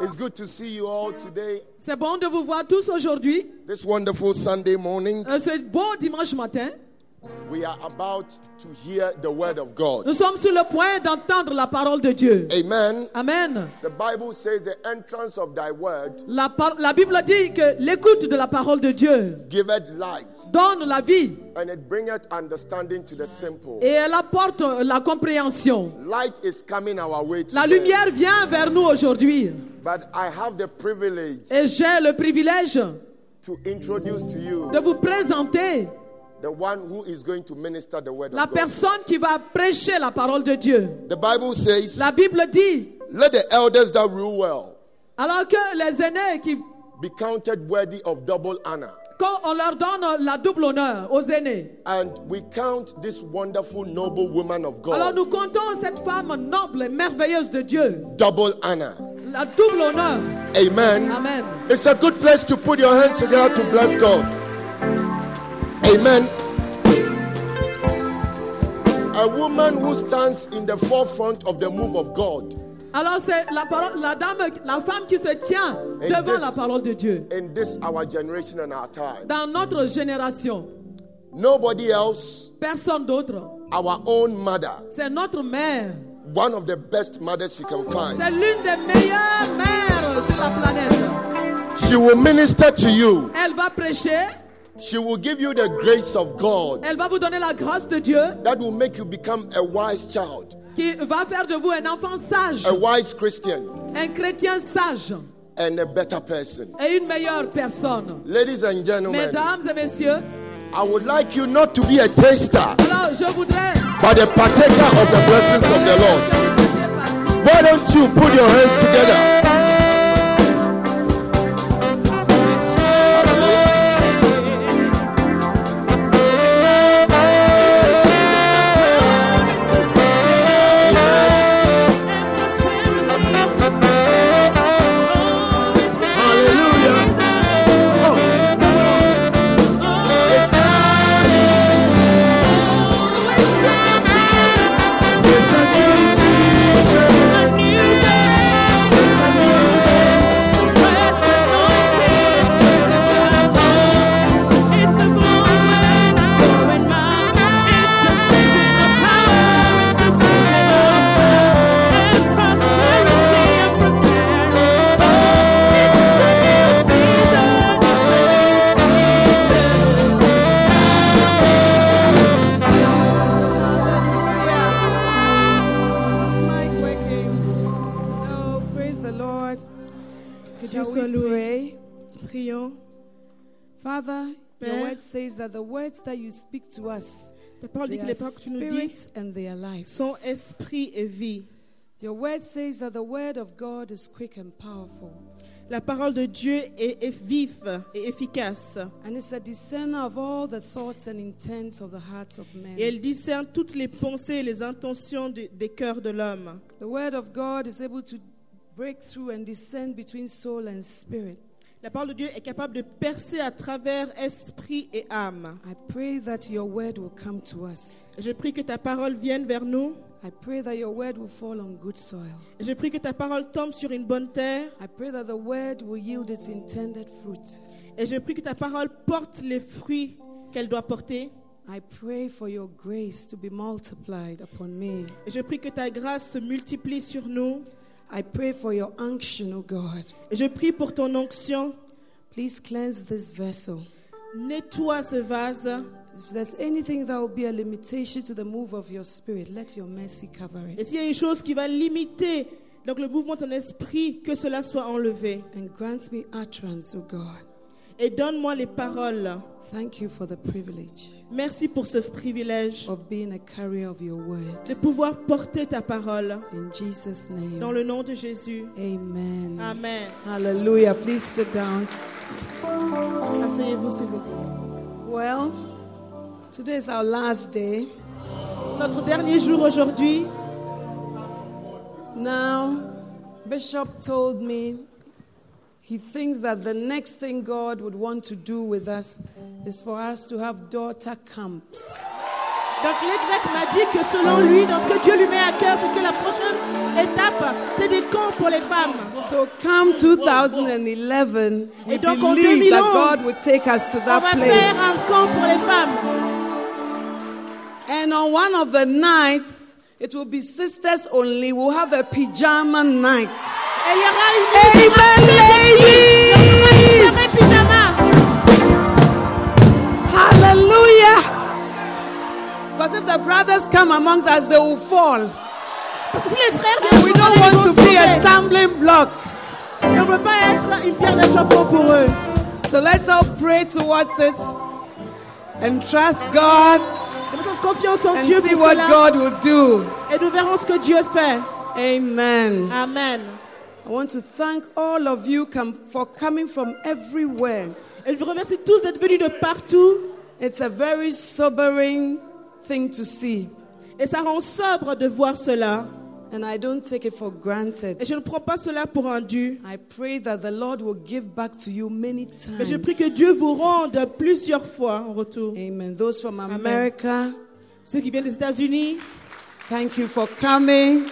It's good to see you all today, C'est bon de vous voir tous aujourd'hui, this wonderful Sunday morning. euh, ce beau dimanche matin. We are about to hear the word of God. Nous sommes sur le point d'entendre la parole de Dieu. Amen. Amen. The Bible says the entrance of thy word La, la Bible dit que l'écoute de la parole de Dieu giveth light, donne la vie and it bringeth understanding to the simple. et elle apporte la compréhension. Light is coming our way La today. lumière vient vers nous aujourd'hui But I have the privilege et j'ai le privilège to introduce to you de vous présenter the one who is going to minister the word la of God. personne qui va prêcher la parole de Dieu. The Bible says, La Bible dit, Let the elders that rule well alors que les aînés, qui, be counted worthy of double honor. quand on leur donne la double honneur aux aînés, And we count this wonderful, noble woman of God alors nous comptons cette femme noble et merveilleuse de Dieu, double honor. la double honneur. Amen. Amen. It's a good place to put your hands together to bless God. Amen. A woman who stands in the forefront of the move of God Alors c'est la, parole, la dame, la femme qui se tient devant this- la parole de Dieu in this our generation and our time. dans notre génération. Nobody else, Personne d'autre. our own mother, C'est notre mère. one of the best mothers you can find. C'est l'une des meilleures mères sur la planète. She will minister to you. Elle va prêcher, She will give you the grace of God elle va vous donner la grâce de Dieu that will make you become a wise child, qui va faire de vous un enfant sage, a wise Christian, un chrétien sage and a better person. et une meilleure personne. Ladies and gentlemen, Mesdames et messieurs, I would like you not to be a taster, alors je voudrais. but a partaker of the blessings of the Lord. Why don't you put your hands together? Says that the words that you speak to us, Ta parole dit que are les paroles que tu nous dis spirit and they are life. sont esprit et vie. Your word says that the word of God is quick and powerful, La parole de Dieu est, est vive et efficace. and it's a discerner of all the thoughts and intents of the hearts of men. Et elle discerne toutes les pensées et les intentions de- des cœurs de l'homme. The word of God is able to break through and discern between soul and spirit. La parole de Dieu est capable de percer à travers esprit et âme. I pray that your word will come to us. Je prie que ta parole vienne vers nous. I pray that your word will fall on good soil. Je prie que ta parole tombe sur une bonne terre. I pray that the word will yield its intended fruit. Et je prie que ta parole porte les fruits qu'elle doit porter. I pray for your grace to be multiplied upon me. Et je prie que ta grâce se multiplie sur nous. I pray for your unction, O God. Et je prie pour ton onction. Please cleanse this vessel. Nettoie ce vase. If there's anything that will be a limitation to the move of your spirit, let your mercy cover it. Et s'il y a une chose qui va limiter donc le mouvement de ton esprit, que cela soit enlevé. And grant me utterance, O God. Et donne-moi les paroles. Thank you for the privilege Merci pour ce privilège of being a carrier of your word. de pouvoir porter ta parole. In Jesus' name. Dans le nom de Jésus. Amen. Amen. Hallelujah. Please sit down. Asseyez-vous, s'il vous plaît. Well, today is our last day. C'est notre dernier jour aujourd'hui. Now, Bishop told me he thinks that the next thing God would want to do with us is for us to have daughter camps. Donc l'évêque m'a dit que selon lui, dans ce que Dieu lui met à cœur, c'est que la prochaine étape, c'est des camps pour les femmes. So, come 2011, we Et donc, en believe that God would take us to On that va place. faire un camp pour les femmes. And on one of the nights, it will be sisters only. We'll have a pajama night. Et il y aura une Amen, ladies! Hallelujah! Because if the brothers come amongst us, they will fall. Parce que si les frères viennent, We don't want to be a stumbling block. Et on ne veut pas être une pierre pour eux. So let's all pray towards it and trust God Nous confiance en and Dieu see pour what cela. God will do. Et nous verrons ce que Dieu fait. Amen. Amen. I want to thank all of you for coming from everywhere. Et je vous remercie tous d'être venus de partout. It's a very sobering thing to see, Et ça rend sobre de voir cela. and I don't take it for granted. Et je ne prends pas cela pour un dû. I pray that the Lord will give back to you many times. Mais je prie que. Dieu vous rende plusieurs fois en retour. Amen. Those from America, Ceux qui viennent des États-Unis, thank you for coming.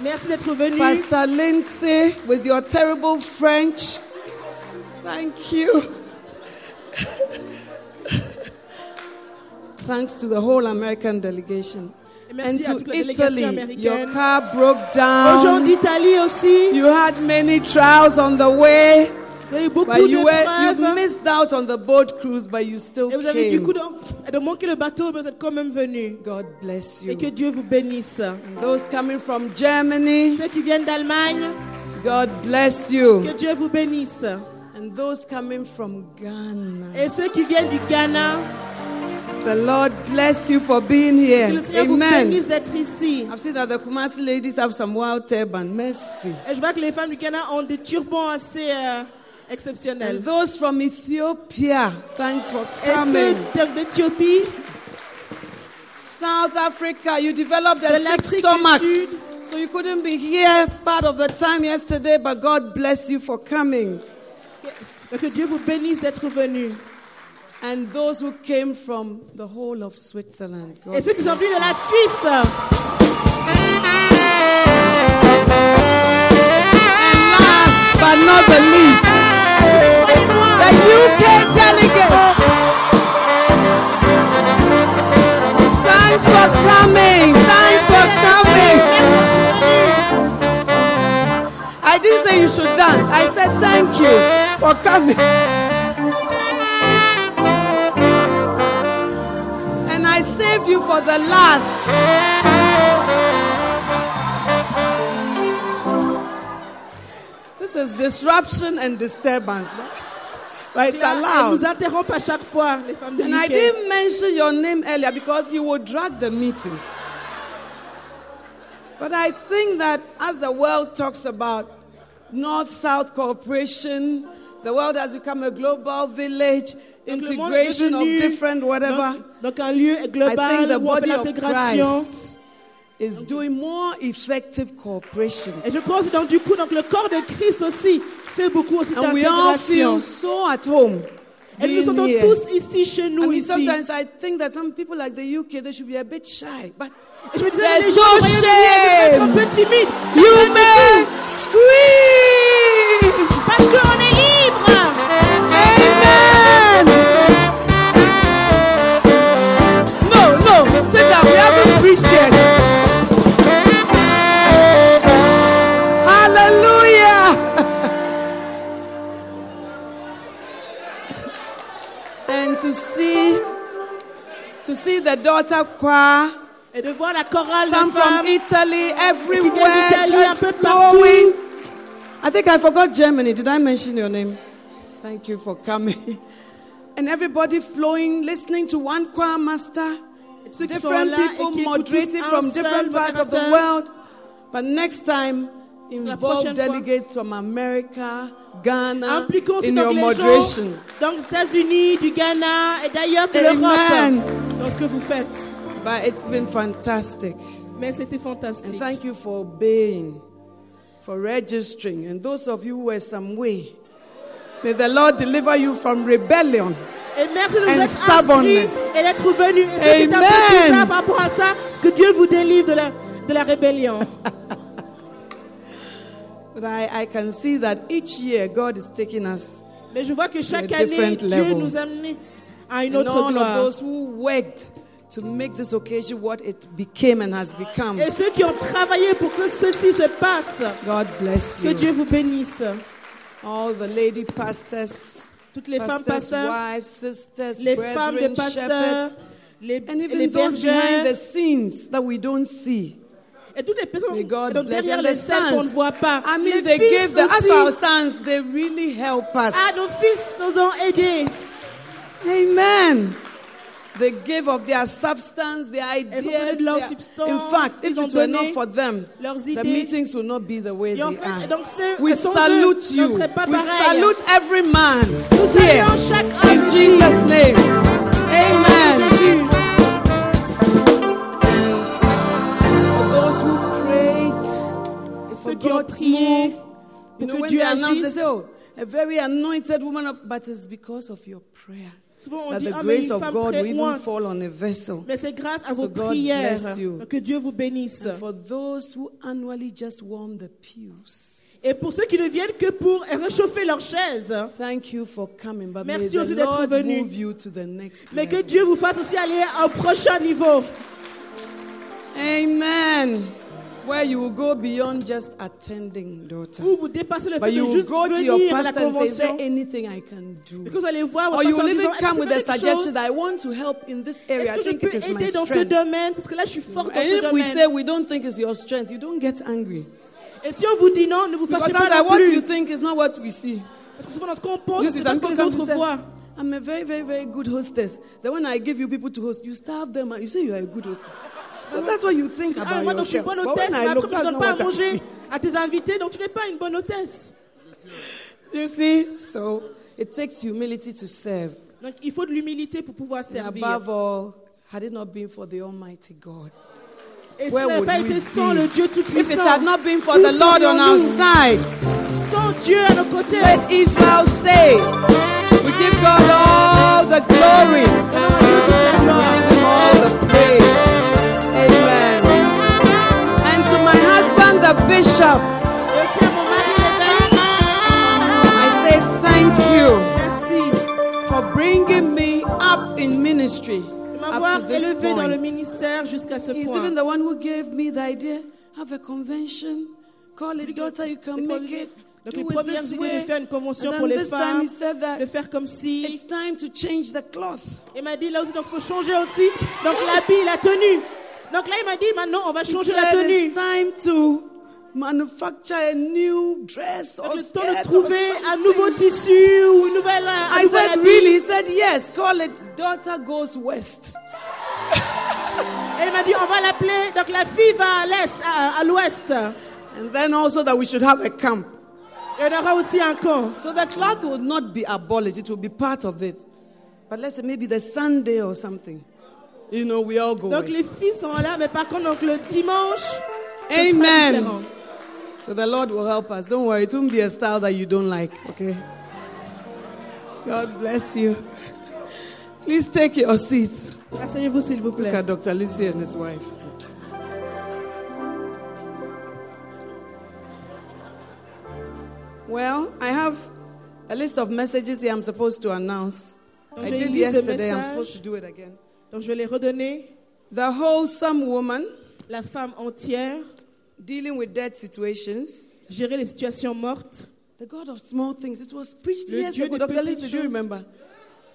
Merci d'être venus. Pastor Lindsay, with your terrible French, thank you. Thanks to the whole American delegation. And to toute la délégation Italy, your car broke Aux gens down. d'Italie aussi. You had many trials on the way, Vous avez eu beaucoup but you were you missed out on the boat cruise, but you still Et vous avez du coup de, de manquer le bateau, mais vous êtes quand même venus. God bless Et you. que Dieu vous bénisse. Those coming from Germany, Ceux qui viennent d'Allemagne, God bless you. que Dieu vous bénisse. And those coming from Ghana. Et ceux qui viennent du Ghana, The Lord bless you for being que here. le Seigneur vous Amen. bénisse d'être ici. I've seen that the Kumasi ladies have some wild turban. Mercy. Et je vois que les femmes du Ghana ont des turbans assez euh, exceptionnels. And those from Ethiopia, thanks for Et ceux coming. d'Éthiopie, South Africa, you developed a sick stomach. Sud, So you couldn't be here part of the time yesterday, but God bless you for coming. que, Dieu vous bénisse d'être venus. And those who came from the whole of Switzerland. God Et ceux qui sont venus de la Suisse, And Last but not the least, the UK delegates. Thanks for coming. Thanks for coming. I didn't say you should dance. I said thank you for coming. And I saved you for the last. This is disruption and disturbance. But it's allowed. nous interrompt à chaque fois, les femmes de And I didn't mention your name earlier because you would drag the meeting. But I think that as the world talks about North South cooperation, the world has become a global village, Donc, le monde est integration of different whatever. Donc, donc un lieu I think the où on fait body of. Christ is doing more effective cooperation. Et je pense donc du coup, donc le corps de Christ aussi fait beaucoup aussi And we all feel so at home. Et nous nous here. tous ici chez I mean, ici. sometimes I think that some people like the UK, they should be a bit shy. But Et je me disais, les gens no au Royaume-Uni, ils devraient être un peu timides. you may scream. Parce qu'on est to see the daughter choir, Et de voir la chorale some de from. Italy, everywhere, just flowing. I think I forgot Germany. Did I mention your name? Thank you for coming. And everybody flowing, listening to one choir master, different people et qui écoutent tous moderating from different parts of the world. But next time, involve fois, delegates from America, Ghana, Impliquons in donc your les moderation. gens donc des États-Unis, du Ghana et d'ailleurs de l'Europe dans ce que vous faites. But it's been fantastic. Mais c'était And fantastique. thank you for obeying, for registering. And those of you who were some way, may the Lord deliver you from rebellion. Et merci de vous And être inscrits et d'être venus. Et ceux qui ça par rapport à ça, que Dieu vous délivre de la, de la rébellion. But I, I can see that each year God is taking us. Mais je vois que chaque année, Dieu level. nous a amenés à une And autre all of those who worked to make this occasion what it became and has become. Et ceux qui ont travaillé pour que ceci se passe, God bless you. que. Dieu vous bénisse. All the lady pastors, Toutes les femmes pastors' pasteurs, wives, sisters, les femmes de brethren, pasteurs, les, and les even those behind the scenes that we don't see. Et toutes les personnes May God donc bless derrière les the scènes qu'on ne sons. voit pas. I mean, les they fils gave the, as for our sons, they really help us. Ah, nos fils nous ont aidés. Amen. They gave of their substance, their ideas. de leur their- substance, in fact, if it were not for them, the meetings will not be the way Et en they fait, are. donc We eux, salute you. We pareil. salute every man Nous here saluons chaque homme in. Jesus' name. God's prié move, pour you know, que Dieu agisse. "Oh, a very anointed woman of," but it's because of your prayer Souvent on that dit, the ah, grace of God will even fall on a vessel. Mais c'est grâce à So vos God prières bless you. que Dieu vous bénisse. And for those who annually just warm the pews, Et pour ceux qui ne viennent que pour réchauffer leurs chaises, thank you for coming. But Merci aussi d'être Lord venu. move you to the next mais que. Dieu vous fasse aussi aller au prochain niveau. Amen. Where you will go beyond just attending, daughter. Où vous dépassez le But fait you de will juste go to your venir à la pastor and say, Is there convention. anything I can do? Et que vous allez voir Or you pasteur will en even disant, come with Est-ce a que je peux faire suggestion quelque that I want to help in this area. I Est-ce que je think it is my aider dans ce strength. domaine Parce que là, je suis forte dans And ce if we domaine. say we don't think it's your strength, you don't get angry. Et si on vous dit non, ne vous Because fâchez pas sometimes non what plus. you think is not what we see. Parce que souvent, dans ce qu'on pense, You c'est parce some que les autres voient. I'm a very, very, very good hostess. Then when I give you people to host, you starve them and you say you are a good hostess. So that's what you think Ah, about moi, donc, je suis yourself. bonne But hôtesse, when mais I après, look, tu ne donnes pas à what I manger à tes invités, donc tu n'es pas une bonne hôtesse. You see? So it takes humility to serve. Donc, il faut de l'humilité pour pouvoir And above all, had it not been for the Almighty God, Et where n'a would pas we été sans le Dieu If it had not been for the Lord on our side, Sans Dieu à nos côtés. let Israel say, We give God all the glory. The bishop, I say thank you merci for bringing me up in ministry m'avoir élevé dans le ministère jusqu'à ce He's point. even the one who gave me the idea. Have a convention. Call it daughter. You can make it. Donc Do les premières idées de faire une convention pour les femmes, de faire comme si. it's time to change the cloth. Il m'a dit là aussi, donc faut changer aussi. Donc l'habit, la tenue. Donc là, il m'a dit maintenant, on va changer la tenue. it's time to manufacture a new dress or le temps skirt de or trouver un nouveau tissu ou une nouvelle, I said, really? He said, yes. Call it daughter goes west. Il m'a dit, on va l'appeler, donc la fille va à l'est, à, à l'ouest. And then also that we should have a camp. Il y en aura aussi un camp. So the cloth will not be abolished, it will be part of it. But let's say maybe the Sunday or something. You know, we all go. Donc les filles sont là, mais par contre, donc le dimanche, Amen. So the Lord will help us. Don't worry, it won't be a style that you don't like, okay? God bless you. Please take your seats. Asseyez-vous s'il vous Look plaît. at Dr. Lucy and his wife. Well, I have a list of messages here I'm supposed to announce. Donc, I did une liste de yesterday, I'm supposed to do it again. Donc je vais les redonner. The wholesome woman La femme entière, dealing with dead situations. gérer les situations mortes. The God of small things. It was preached Le years Dieu ago. Dr. do you remember?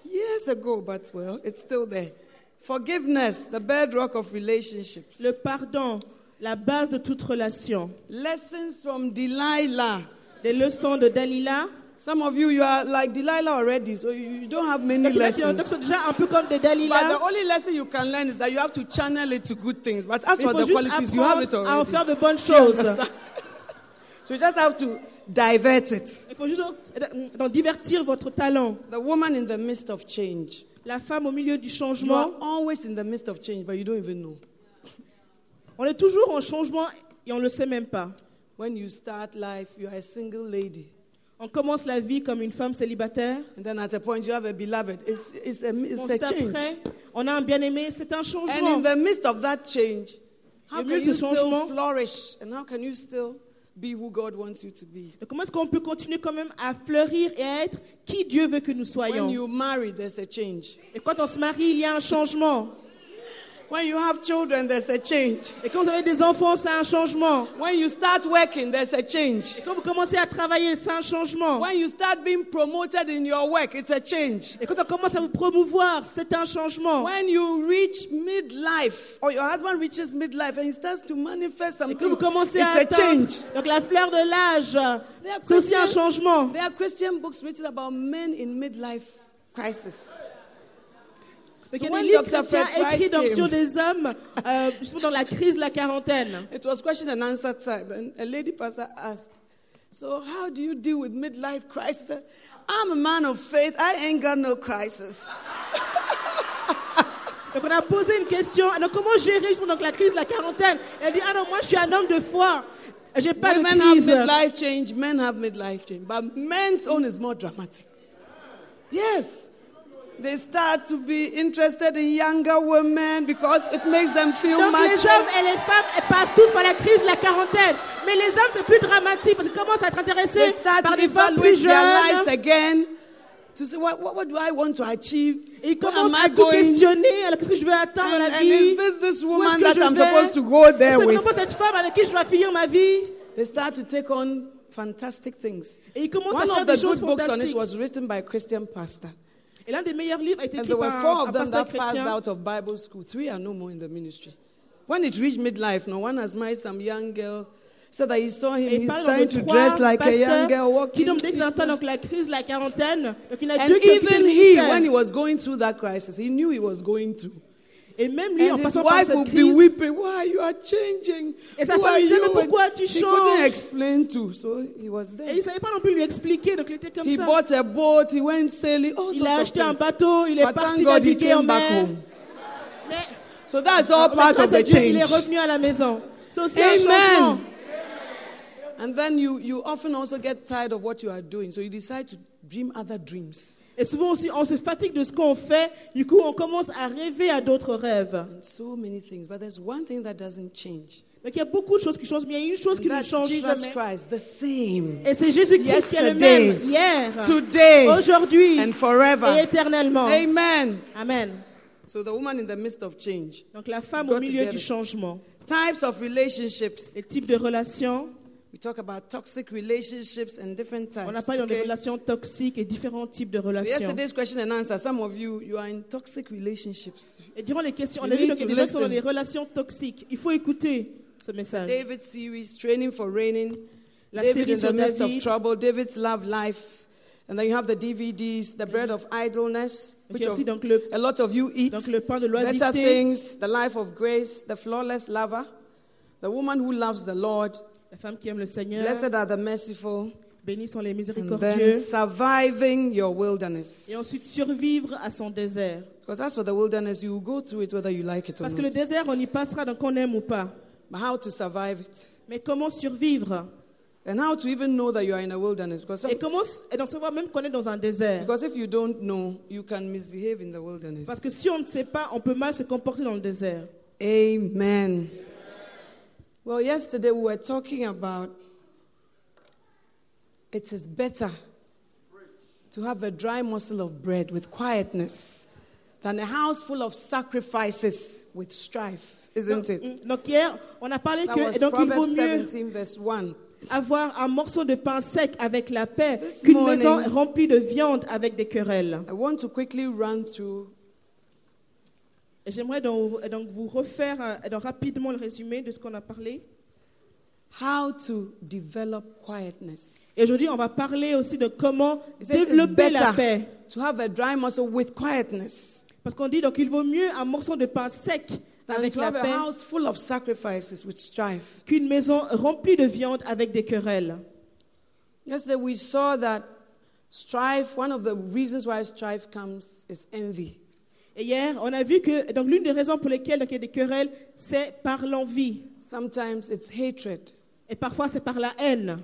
years ago, but well, it's still there. Forgiveness, the bedrock of relationships. Le pardon, la base de toute relation. Lessons from Delilah. Des leçons de Dalila. Some of you, you are like Delilah already, so you you don't have many Donc, il y en a qui lessons. sont déjà un peu comme des But the only lesson you can learn is that you have to channel it to good things. But as for the qualities, you have it apprendre à en already. faire de bonnes You choses. so you just have to divert it. Il faut juste euh, d'en divertir votre talent. The woman in the midst of change. La femme au milieu du You changement. are always in the midst of change, but you don't even know. On est toujours en changement et on ne le sait même pas. When you start life, you are a single lady. On commence la vie comme une femme célibataire. And then at a point, you have a beloved. It's, it's a, it's Ensuite, a change. après, on a un bien-aimé. C'est un And changement. in the midst of that change, how can you ce still changement- flourish? And how can you still be who God wants you to be? Et Comment est-ce qu'on peut continuer quand même à fleurir et à être qui Dieu veut que nous When soyons? you marry, there's a change. Et quand on se marie, il y a un changement. When you have children, there's a change. Et quand vous avez des enfants, c'est un changement. When you start working, there's a change. Et quand vous commencez à travailler, c'est un changement. When you start being promoted in your work, it's a change. Et quand on commence à vous promouvoir, c'est un changement. When you reach midlife, or your husband reaches midlife and he starts to manifest some Et quand vous commencez it's atteindre change. donc la fleur de l'âge, c'est aussi un changement. There are Christian books written about men in midlife crisis. Il y a des livres chrétiens écrits sur des hommes, euh, justement dans la crise de la quarantaine. It was question and answer time, and a lady pastor asked, "So how do you deal with midlife crisis?" I'm a man of faith. I ain't got no crisis. Donc on a posé une question, donc comment gérer justement donc, la crise de la quarantaine? Elle dit, ah non, moi je suis un homme de foi, j'ai pas de Women have crise. midlife change. Men have midlife change, but men's own is more dramatic. Yes. They start to be interested in younger women because it makes them feel Donc les mature. hommes et les femmes passent tous par la crise de la quarantaine. Mais les hommes c'est plus dramatique parce qu'ils commencent à être intéressés par des femmes plus their lives jeunes. again to say, what, what, what do I want to achieve? Et ils commencent à tout questionner. Alors qu'est-ce que je veux atteindre dans And, la and vie is this this woman that I'm supposed to go there C'est with? vraiment cette femme avec qui je dois finir ma vie. They start to take on fantastic things. Et ils commencent One à faire of the good books on it was written by a Christian pastor. Et l'un des meilleurs livres a été And écrit there were par four un, of un them pasteur that passed chrétien. out of Bible school. Three are no more in the ministry. When it reached midlife, no one has married some young girl. So that he saw him, he's trying to dress like a young girl, pasteurs qui walking. donc dès donc la crise, la quarantaine, donc il a And deux qui ont quitté even he, when he was going through that crisis, he knew he was going through. Et même lui, en And his passant par cette crise, weeping, Why you are changing? Et sa femme disait, you? Mais pourquoi tu changes? explain to, so he was et there. il ne savait pas non plus lui expliquer, donc il était comme He ça. bought a boat, he went sailing, all Il a acheté un bateau, il est But parti thank God he naviguer en came back mer. home. Mais So that's all part of the Dieu, il est change. revenu à la maison. C'est aussi un Amen. changement. And then you, you often also get tired of what you are doing, so you decide to dream other dreams. Et souvent aussi, on se fatigue de ce qu'on fait. Du coup, on commence à rêver à d'autres rêves. So many things. But there's one thing that doesn't change. Donc il y a beaucoup de choses qui changent, mais il y a une chose qui ne change Jesus jamais. Christ, the same. Et c'est Jésus-Christ qui est le même hier, aujourd'hui et éternellement. Amen. Amen. So the woman in the midst of change. Donc la femme au milieu du changement. Types of relationships. Les types de relations. We talk about toxic relationships and different types. On a parlé dans des relations toxiques et différents types de relations. So yesterday's question and answer. Some of you, you are in toxic relationships. Et durant les questions, on a vu need donc, qu'il y a des gens sont dans des relations toxiques. Il faut écouter ce message. David series, Training for Reigning. La David in the midst of trouble. David's love life. And then you have the DVDs, The Bread of Idleness, which y a of- le, a lot of you eat. donc le pain de Better things, The Life of Grace, The Flawless Lover, The Woman Who Loves the Lord, la femme qui aime le Seigneur. Blessed are the Merciful, Bénis sont les and then miséricordieux. Surviving Your Wilderness. Et ensuite survivre à son désert. Because as for the wilderness, you will go through it whether you like it or Parce que le not. désert, on y passera donc on aime ou pas. But how to survive it? Mais comment survivre? And how to even know that you are in a wilderness? Because, some- Et comment et d'en savoir même qu'on est dans un désert. because if you don't know, you can misbehave in the wilderness. Parce que si on ne sait pas, on peut mal se comporter dans le désert. Amen. Well, yesterday we were talking about it is better to have a dry morsel of bread with quietness than a house full of sacrifices with strife, isn't it? Donc hier, on a parlé que donc il vaut mieux 17, verse 1. avoir un morceau de pain sec avec la paix qu'une maison remplie de viande avec des querelles. I want to quickly run through J'aimerais donc, donc vous refaire euh, donc rapidement le résumé de ce qu'on a parlé. how to develop quietness. Et aujourd'hui, on va parler aussi de comment développer la paix. to have a dry muscle with quietness Parce qu'on dit donc il vaut mieux un morceau de pain sec avec la paix house full of sacrifices with strife. qu'une maison remplie de viande avec des querelles. Yesterday we saw that strife, one of the reasons why strife comes is envy. Et hier, on a vu que donc l'une des raisons pour lesquelles donc, il y a des querelles, c'est par l'envie. Sometimes it's hatred. Et parfois, c'est par la haine.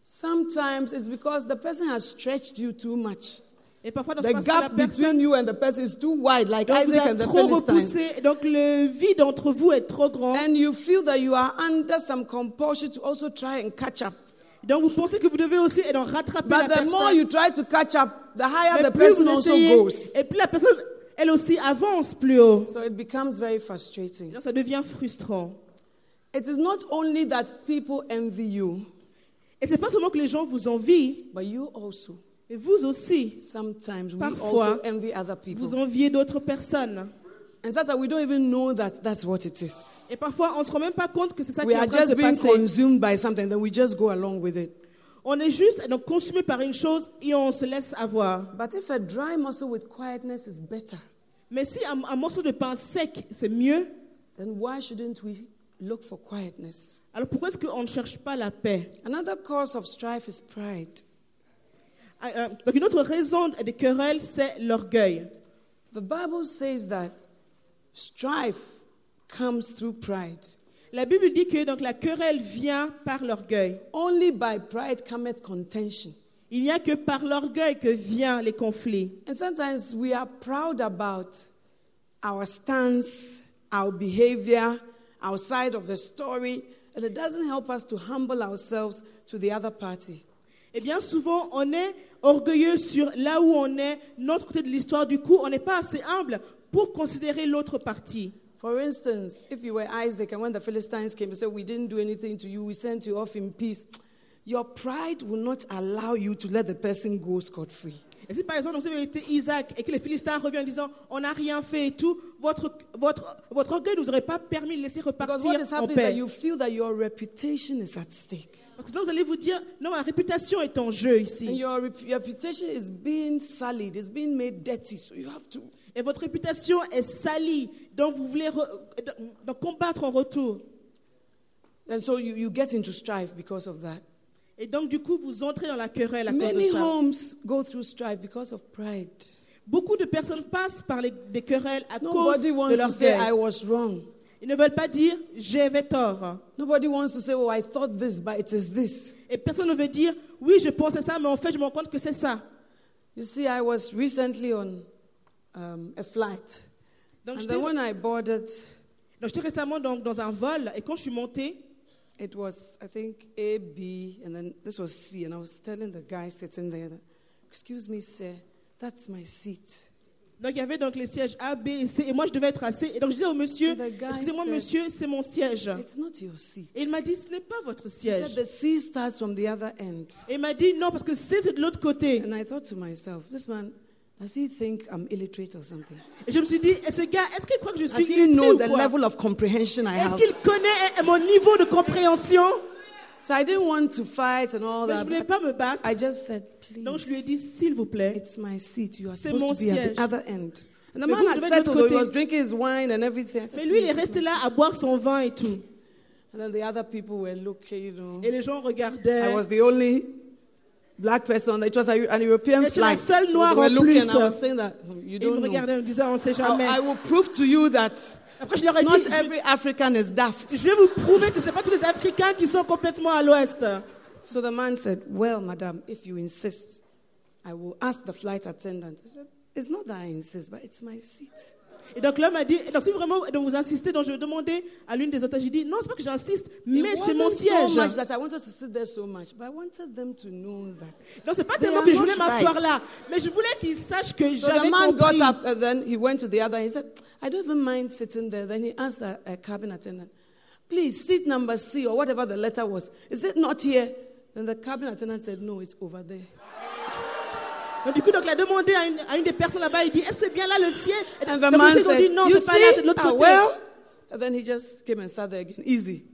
Sometimes it's because the person has stretched you too much. Et parfois, dans The ce que la gap personne between you and the person is too wide, like donc, Isaac and the trop repoussé. Donc, le vide entre vous est trop grand. And you feel that you are under some compulsion to also try and catch up. Donc, vous pensez que vous devez aussi et donc, rattraper But la the more you try to catch up, the higher Mais the plus person vous also goes. et plus la personne, elle aussi, avance plus haut. So it becomes very frustrating. Donc, ça devient frustrant. It is not only that people envy you, Et c'est pas seulement que les gens vous envient, but you also. mais vous aussi, Sometimes we Parfois, also envy other people. vous enviez d'autres personnes. And that's that we don't even know that that's what it is. Et parfois, on se rend même pas compte que c'est ça qui We est en are train de se just being consumed by something, then we just go along with it. On est juste donc, consumé par une chose et on se laisse avoir. But if a dry muscle with quietness is better, Mais si un, un morceau de pain sec, c'est mieux, then why shouldn't we look for quietness? alors pourquoi est-ce qu'on ne cherche pas la paix? Another cause of strife is pride. Ah, euh, Donc une autre raison des querelles, c'est l'orgueil. The Bible says that strife comes through pride. La Bible dit que donc, la querelle vient par l'orgueil. Only by pride cometh contention. Il n'y a que par l'orgueil que viennent les conflits. And sometimes we are proud about our stance, our behavior, our side of the story, and it doesn't help us to humble ourselves to the other party. Et bien souvent, on est orgueilleux sur là où on est, notre côté de l'histoire. Du coup, on n'est pas assez humble pour considérer l'autre partie. For instance, if you were Isaac and when the Philistines came, they said, We didn't do anything to you, we sent you off in peace. Your pride will not allow you to let the person go scot free. Et si par exemple, vous avez été Isaac et que les Philistins reviennent en disant on n'a rien fait et tout, votre, votre, votre orgueil ne vous aurait pas permis de laisser Because repartir en happening is that paix. you feel that your reputation is at stake. Parce que sinon, vous allez vous dire non, ma réputation est en jeu And ici. your rep- reputation is being sullied, it's being made dirty. So you have to. Et votre réputation est salie, donc vous voulez re- donc combattre en retour. And so you, you get into strife because of that. Et donc, du coup, vous entrez dans la querelle à cause de Many ça. homes go through strife because of pride. Beaucoup de personnes passent par les, des querelles à cause Nobody de wants to say, I was wrong. Ils ne veulent pas dire j'avais tort. Nobody wants to say, Oh, I thought this, but it is this. Et personne ne veut dire oui, je pensais ça, mais en fait, je me rends compte que c'est ça. You see, I was recently on um, a flight. Donc, And then when I boarded, donc, j'étais récemment donc, dans un vol et quand je suis montée, it was, I think, A, B, and then this was C. And I was telling the guy sitting there, that, Excuse me, sir, that's my seat. donc il y avait donc les sièges A, B et C et moi je devais être assis. Et donc je disais au monsieur, excusez-moi monsieur, c'est mon siège. It's not your seat. Et il m'a dit, ce n'est pas votre He said siège. the C starts from the other end. Et il m'a dit, non, parce que C c'est de l'autre côté. And I thought to myself, this man, does he think I'm illiterate or something? Et je me suis dit, et ce gars, est-ce qu'il croit que je Does suis he illettré know ou the quoi? level of comprehension I Est-ce have? qu'il connaît euh, mon niveau de compréhension? So I didn't want to fight and all Mais je that. voulais pas me battre. I just said, Donc je lui ai please, dit, s'il vous plaît, it's my seat. You are C'est supposed mon to be at siège. the other end. And the Mais man vous had devez être de l'autre settled, though. he côté. was drinking his wine and everything. I said, mais lui il est "Please, resté it's my là à seat." boire son vin et tout. And then the other people were looking, you know. Et les gens regardaient. I was the only black person. It was a- an European flight. So noire they were en looking I was saying that "Hmm, you Et ils me don't know. regardaient en on sait I, jamais. I will prove to you that Après je leur ai dit, not je- every African is daft. je vais vous prouver que ce n'est pas tous les Africains qui sont complètement à l'ouest. So the man said, Well, madam, if you insist, I will ask the flight attendant. I said, It's not that I insist, but it's my seat. Et donc l'homme a dit, donc si vraiment donc vous insistez, donc je vais demander à l'une des otages, j'ai dit, non, c'est pas que j'insiste, mais c'est mon siège. so much that I wanted to sit there so much, but I wanted them to know that. Donc c'est pas tellement que je voulais m'asseoir right. là, mais je voulais qu'ils sachent que So the j'avais man compris. got up and then he went to the other. He said, I don't even mind sitting there. Then he asked the uh, cabin attendant, please, seat number C or whatever the letter was, is it not here? Then the cabin attendant said, no, it's over there. Donc, du coup, donc, il a demandé à une, à une des personnes là-bas, il dit, est-ce que c'est bien là le siège Et And donc, the man ils ont dit, non, c'est pas là, c'est de l'autre Ah, côté. well? And then he just came and sat there again. Easy.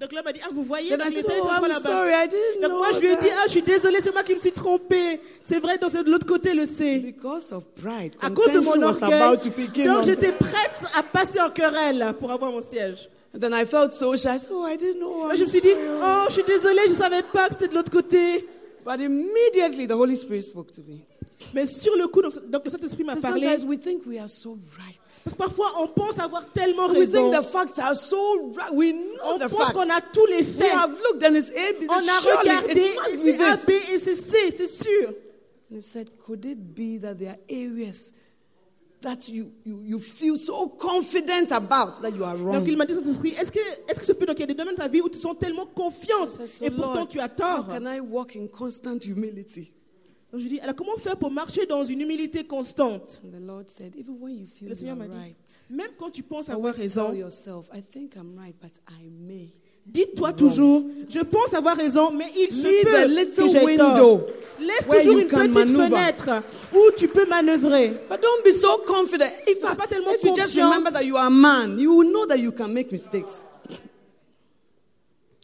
Donc l'homme a dit, ah, vous voyez, donc, I il était oh, I'm là-bas. sorry, I didn't Donc moi, je lui ai dit, ah, je suis désolée, c'est moi qui me suis trompée. C'est vrai, donc c'est de l'autre côté le C. Because of pride, À cause de mon orgueil, donc on- j'étais prête à passer en querelle pour avoir mon siège. And then I felt so shy. Oh, I didn't know. Moi, I'm je me suis dit, sorry. oh, je suis désolée, je savais pas que c'était de l'autre côté. But immediately the Holy Spirit spoke to me. Mais sur le coup, donc, donc le Saint-Esprit m'a So parlé. sometimes we think we are so right. Parce que parfois, on pense avoir tellement We raison. think the facts are so right. We know On the pense facts. qu'on a tous les We faits. have looked and it's A, B. On a regardé et c'est A. B et c'est C, c'est sûr. And he said, could it be that there are areas that you, you, you feel so confident about that you are Donc wrong? il m'a dit, est-ce que, est-ce que ce peut donc il y a des domaines de ta vie où tu sens tellement confiante et pourtant tu as how tort can I walk in constant humility? Donc je lui dis, alors comment faire pour marcher dans une humilité constante? And the Lord said, even when you feel Le Seigneur m'a dit, right, même quand tu penses avoir raison, yourself, I think I'm right, but I may. dis-toi toujours, je pense avoir raison, mais il se Leave peut que j'ai tort. Laisse toujours une petite maneuver. fenêtre où tu peux manœuvrer. But don't be so confident. If, Sois pas tellement if you just remember that you are a man, you will know that you can make mistakes.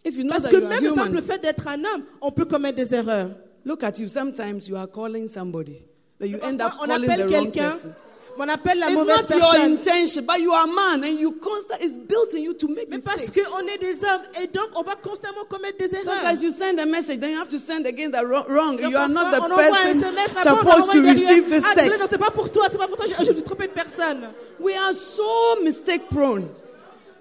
If you know Parce that que you même le simple fait d'être un homme, on peut commettre des erreurs. look at you. Sometimes you are calling somebody that you end up on calling the appelle wrong quelqu'un, person. On appelle la It's mauvaise not your personne. intention, but you are man and you constant. It's built in you to make Mais parce mistakes. qu'on est des hommes et donc on va constamment commettre des erreurs. Sometimes you send a message, then you have to send again the wrong. Donc You are not the person SMS, supposed to receive this Ah, text. non, c'est pas pour toi, c'est pas pour toi, je, je me suis trompé de personne. We are so mistake prone.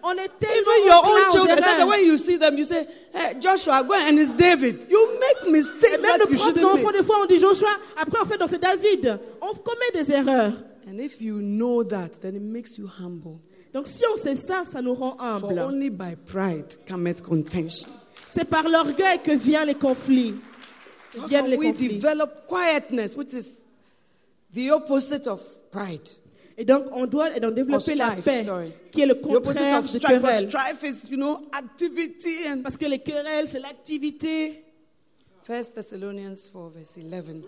On est tellement Even your own children, sometimes when you see them, you say, hey, Joshua, go and it's David. You make Et mistakes même that shouldn't enfants, make. des fois, on dit Joshua, après on fait dans c'est David. On commet des erreurs. And if you know that, then it makes you humble. Donc si on sait ça, ça nous rend For humbles. only by pride cometh contention. C'est par l'orgueil que viennent les conflits. Que How viennent can les we conflits. develop quietness, which is the opposite of pride? Et donc on doit et donc, développer la strife, paix, sorry. qui est le The opposite contraire of de strife. Querelle. strife is, you know, activity and. Parce que les querelles, c'est l'activité. First Thessalonians 4, verse 11.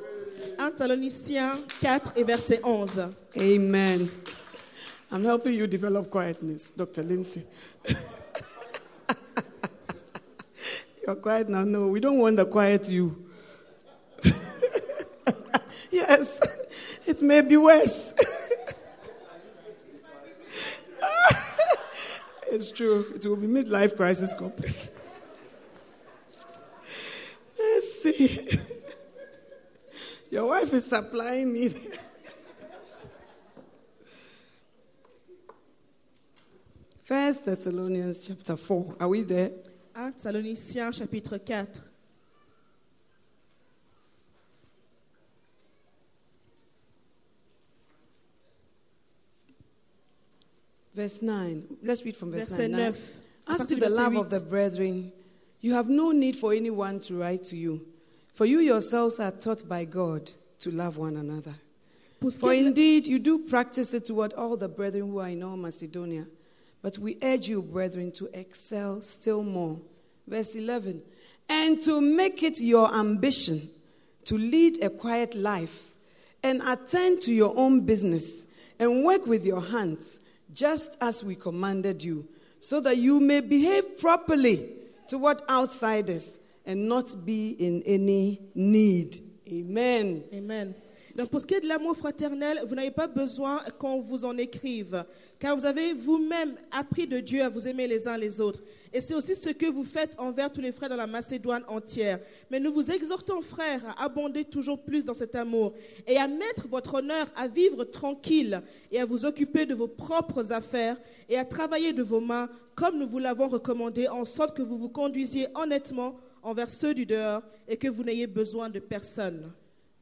1 Thessaloniciens 4 et verset 11. Amen. I'm helping you develop quietness, Dr. Lindsay. You're quiet now. No, we don't want the quiet you. yes, it may be worse. it's true. It will be midlife crisis complex. Let's see. Your wife is supplying me. First Thessalonians chapter 4. Are we there? 1 Thessaloniciens chapitre 4. Verse 9. Let's read from verse Verset 9. 9. As to the love of the brethren, you have no need for anyone to write to you, for you yourselves are taught by God to love one another. Pour ce qui For indeed, you do practice it toward all the brethren who are in all Macedonia. But we urge you, brethren, to excel still more. Verse 11. And to make it your ambition to lead a quiet life and attend to your own business and work with your hands, just as we commanded you, so that you may behave properly toward outsiders and not be in any need. Amen. Amen. Donc pour ce qui est de l'amour fraternel, vous n'avez pas besoin qu'on vous en écrive, car vous avez vous-même appris de Dieu à vous aimer les uns les autres. Et c'est aussi ce que vous faites envers tous les frères dans la Macédoine entière. Mais nous vous exhortons, frères, à abonder toujours plus dans cet amour et à mettre votre honneur à vivre tranquille et à vous occuper de vos propres affaires et à travailler de vos mains comme nous vous l'avons recommandé, en sorte que vous vous conduisiez honnêtement envers ceux du dehors et que vous n'ayez besoin de personne.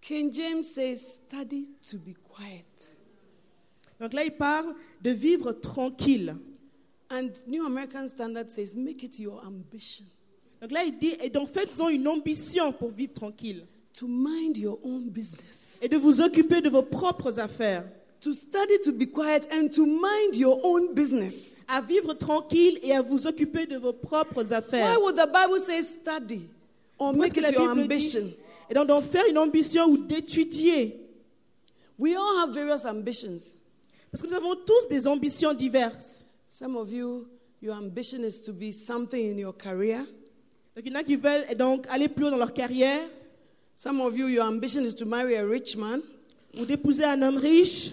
King James says, study to be quiet. Donc là, il parle de vivre tranquille. And New American Standard says, make it your ambition Donc là, il dit, et donc faites-en une ambition pour vivre tranquille. to mind your own business, Et de vous occuper de vos propres affaires. To study to be quiet and to mind your own business. à vivre tranquille et à vous occuper de vos propres Why affaires. would the Bible say study or Parce make que it your ambition? dit, et donc d'en faire une ambition ou d'étudier? We all have various ambitions. Parce que nous avons tous des ambitions diverses. Some of you, your ambition is to be something in your career. Donc il y en a qui veulent et donc aller plus haut dans leur carrière Some of you, your ambition is to marry a rich man. ou d'épouser un homme riche.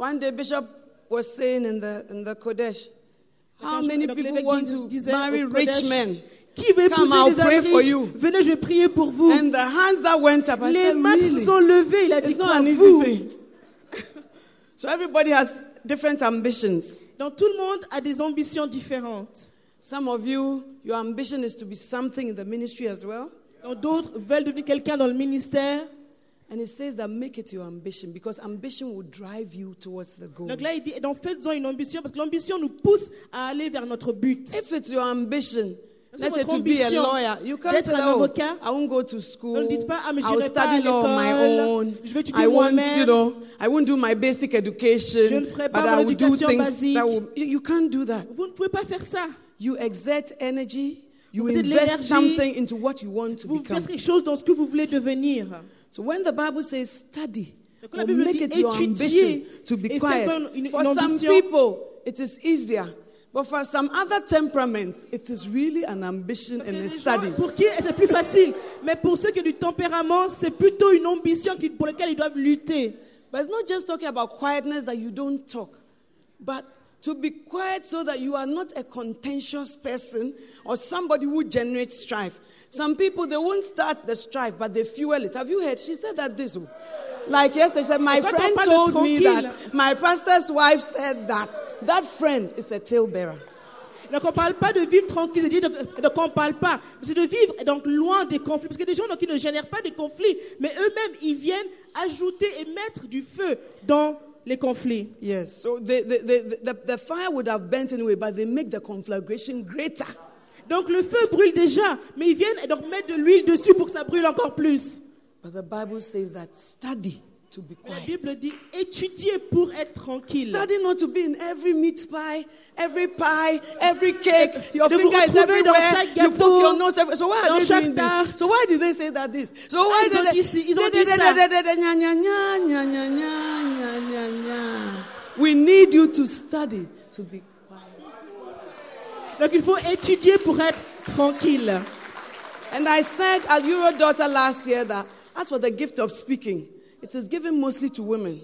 One day, Bishop was saying in the in the Kodesh, how many people want to marry rich men? Qui veut Come, I'll pray for you. Venez, je prier pour vous. And the hands that went up, I Les said, mains se sont levées. Il a dit It's not an easy thing. so everybody has different ambitions. Donc tout le monde a des ambitions différentes. Some of you, your ambition is to be something in the ministry as well. Donc d'autres veulent devenir quelqu'un dans le ministère. And it says that make it your ambition because ambition will drive you towards the goal. Donc là, il dit, donc faites-en une ambition parce que l'ambition nous pousse à aller vers notre but. If it's your ambition, let's say to be a lawyer, you can't say, un oh, avocat. I won't go to school. Ne dites pas, ah, mais I'll j'irai pas à study law on my l'école. own. Je vais étudier I won't, moi-même. you know, I won't do my basic education. Je ne ferai but pas I mon will do éducation things basique. that will. You, you can't do that. Vous ne pouvez pas faire ça. You exert energy. You Vous invest something into what you want to Vous become. faites quelque chose dans ce que vous voulez devenir. So when the Bible says study, or make it your ambition to be quiet. faites-en une- une For some people, it is easier. But for some other temperaments, it is really an ambition and a a des gens study. pour qui c'est plus facile. Mais pour ceux qui ont du tempérament, c'est plutôt une ambition pour laquelle ils doivent lutter. But it's not just talking about quietness that you don't talk, but to be quiet so that you are not a contentious person or somebody who generates strife. Some people they won't start the strife, but they fuel it. Have you heard? She said that this. Like yesterday, she said, My Et quand on friend told me that my pastor's wife said that. That friend is a talebearer. Donc on ne parle pas de vivre tranquille, de- donc on ne parle pas, c'est de vivre donc loin des conflits. Parce que des gens donc, qui ne génèrent pas des conflits, mais eux-mêmes, ils viennent ajouter et mettre du feu dans les conflits. Yes. So the, the, the, the, the fire would have burnt anyway, but they make the conflagration greater. Donc le feu brûle déjà, mais ils viennent et donc mettre de l'huile dessus pour que ça brûle encore plus. But the Bible says that study to be quiet. La Bible dit étudier pour être tranquille. Study not to be in every meat pie, every pie, every cake. Your de finger is everywhere. Dans you poke your nose everywhere. So why are they doing this? So why did they say that this? So ah, why ils did they say Ils ont dit ça. We need you to study to be quiet. Donc il faut étudier pour être tranquille. And I said at Eurodaughter last year that as for the gift of speaking, it is given mostly to women.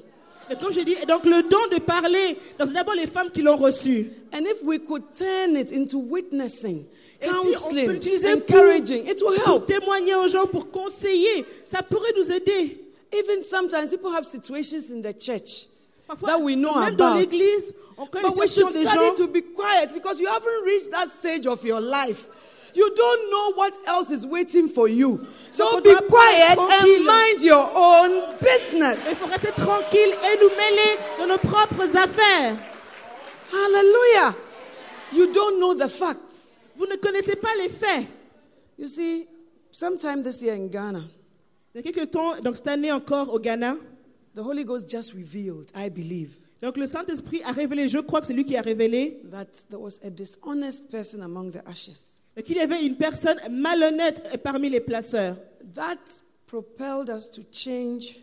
Et comme dit, et donc le don de parler, c'est d'abord les femmes qui l'ont reçu. And if we could turn it into witnessing, Et si counseling, pour, encouraging, it will help. pour témoigner aux gens, pour conseiller, ça pourrait nous aider. Even sometimes people have situations in the church Parfois, that we know même dans about. l'église, on connaît But we should study gens. to be quiet because you haven't reached that stage of your life. You don't know what else is waiting for you. So be quiet and mind your own business. Il faut rester tranquille et nous mêler dans nos propres affaires. Hallelujah. You don't know the facts. Vous ne connaissez pas les faits. You see, sometime this year in Ghana, Il y a quelques temps, donc cette année encore au Ghana, the Holy Ghost just revealed, I believe, donc le Saint-Esprit a révélé, je crois que c'est lui qui a révélé, that there was a dishonest person among the ashes. Qu'il y avait une personne malhonnête parmi les placeurs. That propelled us to change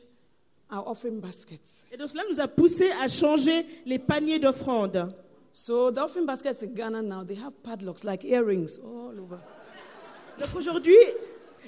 our offering baskets. Et donc cela nous a poussé à changer les paniers d'offrandes. So the offering baskets in Ghana now, they have padlocks like earrings all over. Donc aujourd'hui,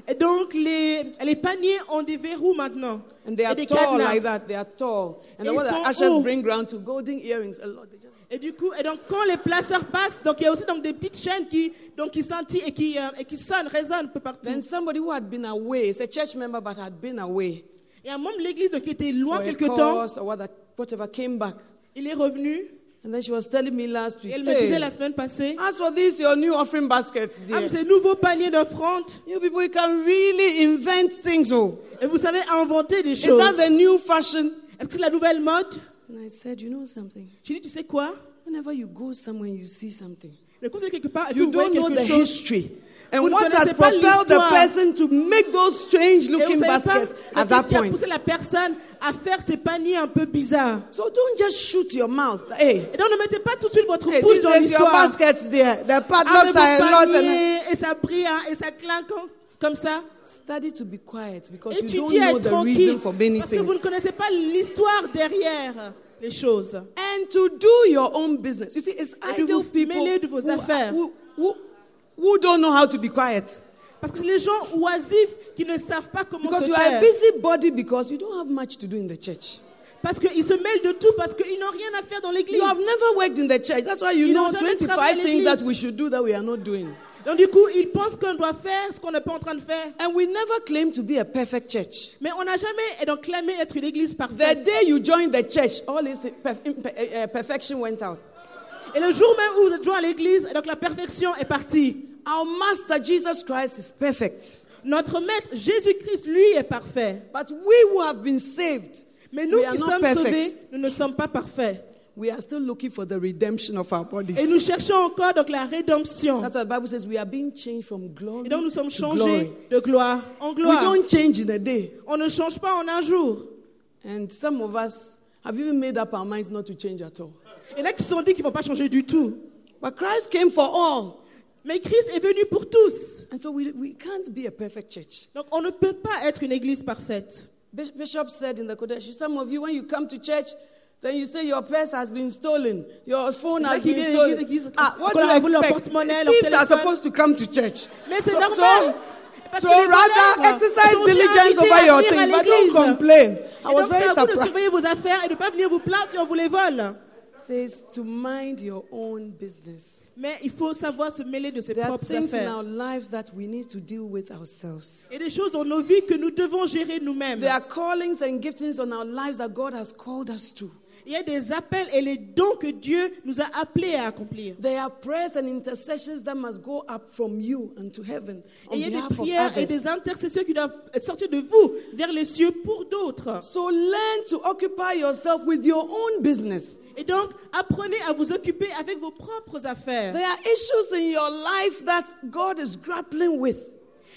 et donc les, les paniers ont des verrous maintenant. And they et are des tall cadenas. like that. They are tall. And Et what ils the ashes hauts. bring round to golden earrings. A lot. They Et du coup, et donc quand les placeurs passent, donc il y a aussi donc des petites chaînes qui, donc qui scintillent et qui, euh, et qui sonnent, résonnent un peu partout. Then somebody who had been away, it's a church member but had been away Et un membre de l'église donc, qui était loin a quelque temps, or whatever, whatever came back. il est revenu. And then she was telling me last Et week, elle me "Hey, disait la semaine passée, as for this, your new offering baskets, ah, dear, mais ces nouveaux paniers d'offrandes. you people you can really invent things. Oh, Et vous savez inventer des is choses. that the new fashion? Est-ce que c'est la nouvelle mode? And I said, you know something? J'ai dit, tu sais quoi? Whenever you go somewhere, you see something. Conseil quelque part, et You voyez don't know quelque the chose, history. And Vous ne what has connaissez pas propelled the l'histoire. person to make those strange et vous looking savez pas baskets at that qu'est-ce qui a point. poussé la personne à faire ces paniers un peu bizarres. So don't just shoot your mouth. Hey, Et donc ne mettez pas tout de suite votre hey this dans is your l'histoire. baskets there. The Avec padlocks vos are a lot. And paniers, et ça brille hein, et ça claque hein, comme ça. Study to be quiet because you don't know the reason for many parce que vous ne connaissez pas l'histoire derrière les choses. And to do your own business. You see, it's Et de idle vous people mêler de vos who, affaires. who, who, who don't know how to be quiet. Parce que c'est les gens oisifs qui ne savent pas comment Because se you are a taire. busybody because you don't have much to do in the church. Parce qu'ils se mêlent de tout, parce qu'ils n'ont rien à faire dans l'église. You have never worked in the church. That's why you Ils know n'ont jamais 25 travaillé à things that l'église. we should do that we are not doing. Donc du coup, ils pensent qu'on doit faire ce qu'on n'est pas en train de faire. And we never claim to be a perfect church. Mais on n'a jamais et donc clamé être une église The parfaite. day you joined the church, all impe- uh, uh, perfection went out. Et le jour même où vous êtes joint à l'église, donc la perfection est partie. Our Master Jesus Christ is perfect. Notre maître Jésus-Christ, lui, est parfait. But we who have been saved, Mais nous qui sommes perfect. sauvés, nous ne sommes pas parfaits. We are still looking for the redemption of our bodies. Et nous cherchons encore donc la rédemption. That's why the Bible says we are being changed from glory Et donc nous sommes to changés glory. de gloire en gloire. We don't change in a day. On ne change pas en un jour. And some of us have even made up our minds not to change at all. Y en qui sont dit qu'ils vont pas changer du tout. But Christ came for all. Mais Christ est venu pour tous. And so we, we can't be a perfect church. Donc on ne peut pas être une église parfaite. Bishop said in the Kodesh, some of you, when you come to church, then you say your purse has been stolen, your phone Il y en a has been stolen. l'église et disent, Ah, what do leur a volé you expect? Thieves are supposed to come to church. So- So, so rather exercise diligence over your things, but don't complain. I was very à vous de surprised. surveiller vos affaires et de ne pas venir vous plaindre si on vous les vole. Says to mind your own business. Mais il faut savoir se mêler de ses There are propres things in affaires. our lives that we need to deal with ourselves. Et des choses dans nos vies que nous devons gérer nous-mêmes. There are callings and giftings on our lives that God has called us to. Il y a des appels et les dons que Dieu nous a appelés à accomplir. There are prayers and intercessions that must go up from you unto heaven Et il y a des prières et des intercessions qui doivent sortir de vous vers les cieux pour d'autres. So learn to occupy yourself with your own business. Et donc, apprenez à vous occuper avec vos propres affaires. There are issues in your life that God is grappling with.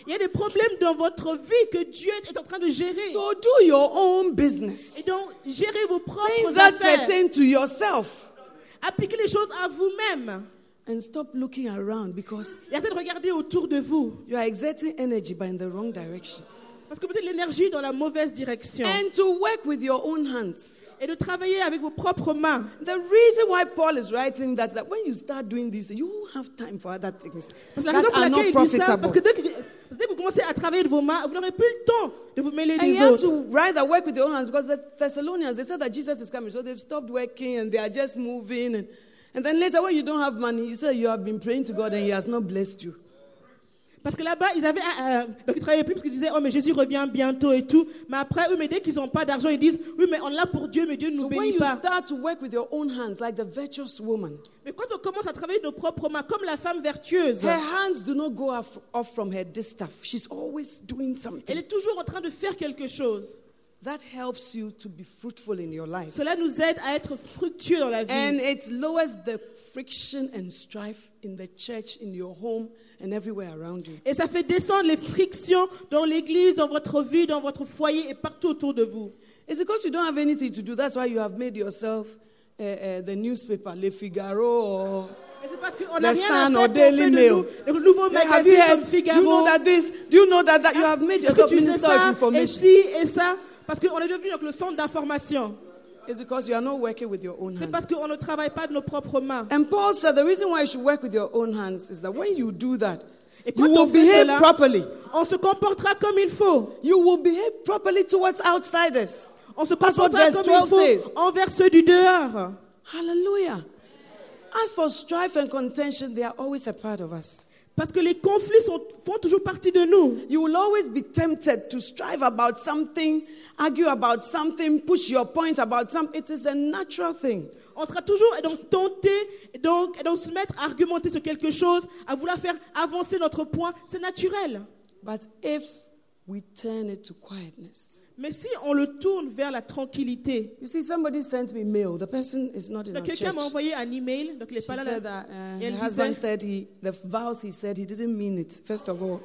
Il y a des problèmes dans votre vie que Dieu est en train de gérer. So do your own business. Et donc, gérez vos Things propres that affaires. pertain to yourself. Appliquez les choses à vous-même. And stop looking around because Et arrêtez de regarder autour de vous. you are exerting energy but in the wrong direction. Parce que vous mettez l'énergie dans la mauvaise direction. And to work with your own hands. Et de travailler avec vos propres mains. The reason why Paul is writing that is that when you start doing this, you won't have time for other things Parce que la that raison pour not laquelle il dit ça, profitable. parce que dès que, dès que vous commencez à travailler de vos mains, vous n'aurez plus le temps de vous mêler And des you have autres. to rather work with your own hands because the Thessalonians, they said that Jesus is coming. So they've stopped working and they are just moving. And, and then later, when you don't have money, you say you have been praying to God and He has not blessed you. Parce que là-bas, ils avaient, euh, donc ils travaillaient plus parce qu'ils disaient, oh mais Jésus revient bientôt et tout. Mais après, eux, mais dès qu'ils n'ont pas d'argent, ils disent, oui mais on l'a pour Dieu, mais Dieu ne nous So when bénit you pas. start to work with your own hands, like the virtuous woman, Mais quand on commence à travailler nos propres mains, comme la femme vertueuse, her hands do not go off, off from her distaff. She's always doing elle something. est toujours en train de faire quelque chose. That helps you to be fruitful in your life. Cela nous aide à être fructueux dans la vie. And it lowers the friction and strife in the church, in your home, and everywhere around you. Et ça fait descendre les frictions dans l'église, dans votre vie, dans votre foyer et partout autour de vous. It's because you don't have anything to do. That's why you have made yourself uh, uh, the newspaper, Le Figaro, or c'est parce qu'on The n'a rien à Sun faire or Daily Mail. Le nouveau Then have you magazine comme Do you know that this? Do you know that that you have made yourself minister of ça Et information? et ça. Parce qu'on est devenu donc le centre d'information. It's because you are not working with your own C'est hands. parce qu'on ne travaille pas de nos propres mains. And Paul said the reason why you should work with your own hands is that when you do that, Et you quand will on fait behave cela, properly. on se comportera comme il faut. You will behave properly towards outsiders. On se comportera comme il 12 says. faut envers ceux du dehors. Hallelujah. As for strife and contention, they are always a part of us. Parce que les conflits sont- font toujours partie de nous. You will always be tempted to strive about something, argue about something, push your point about something. It is a natural thing. On sera toujours et donc tenté et donc, et donc se mettre à argumenter sur quelque chose, à vouloir faire avancer notre point. C'est naturel. But if we turn it to quietness, Mais si on le tourne vers la tranquillité, You see, somebody sent me mail. The person is not in donc our quelqu'un m'a envoyé un email, donc il n'est She pas là, said that uh, Et elle husband said he, the vows he said he didn't mean it. First of all,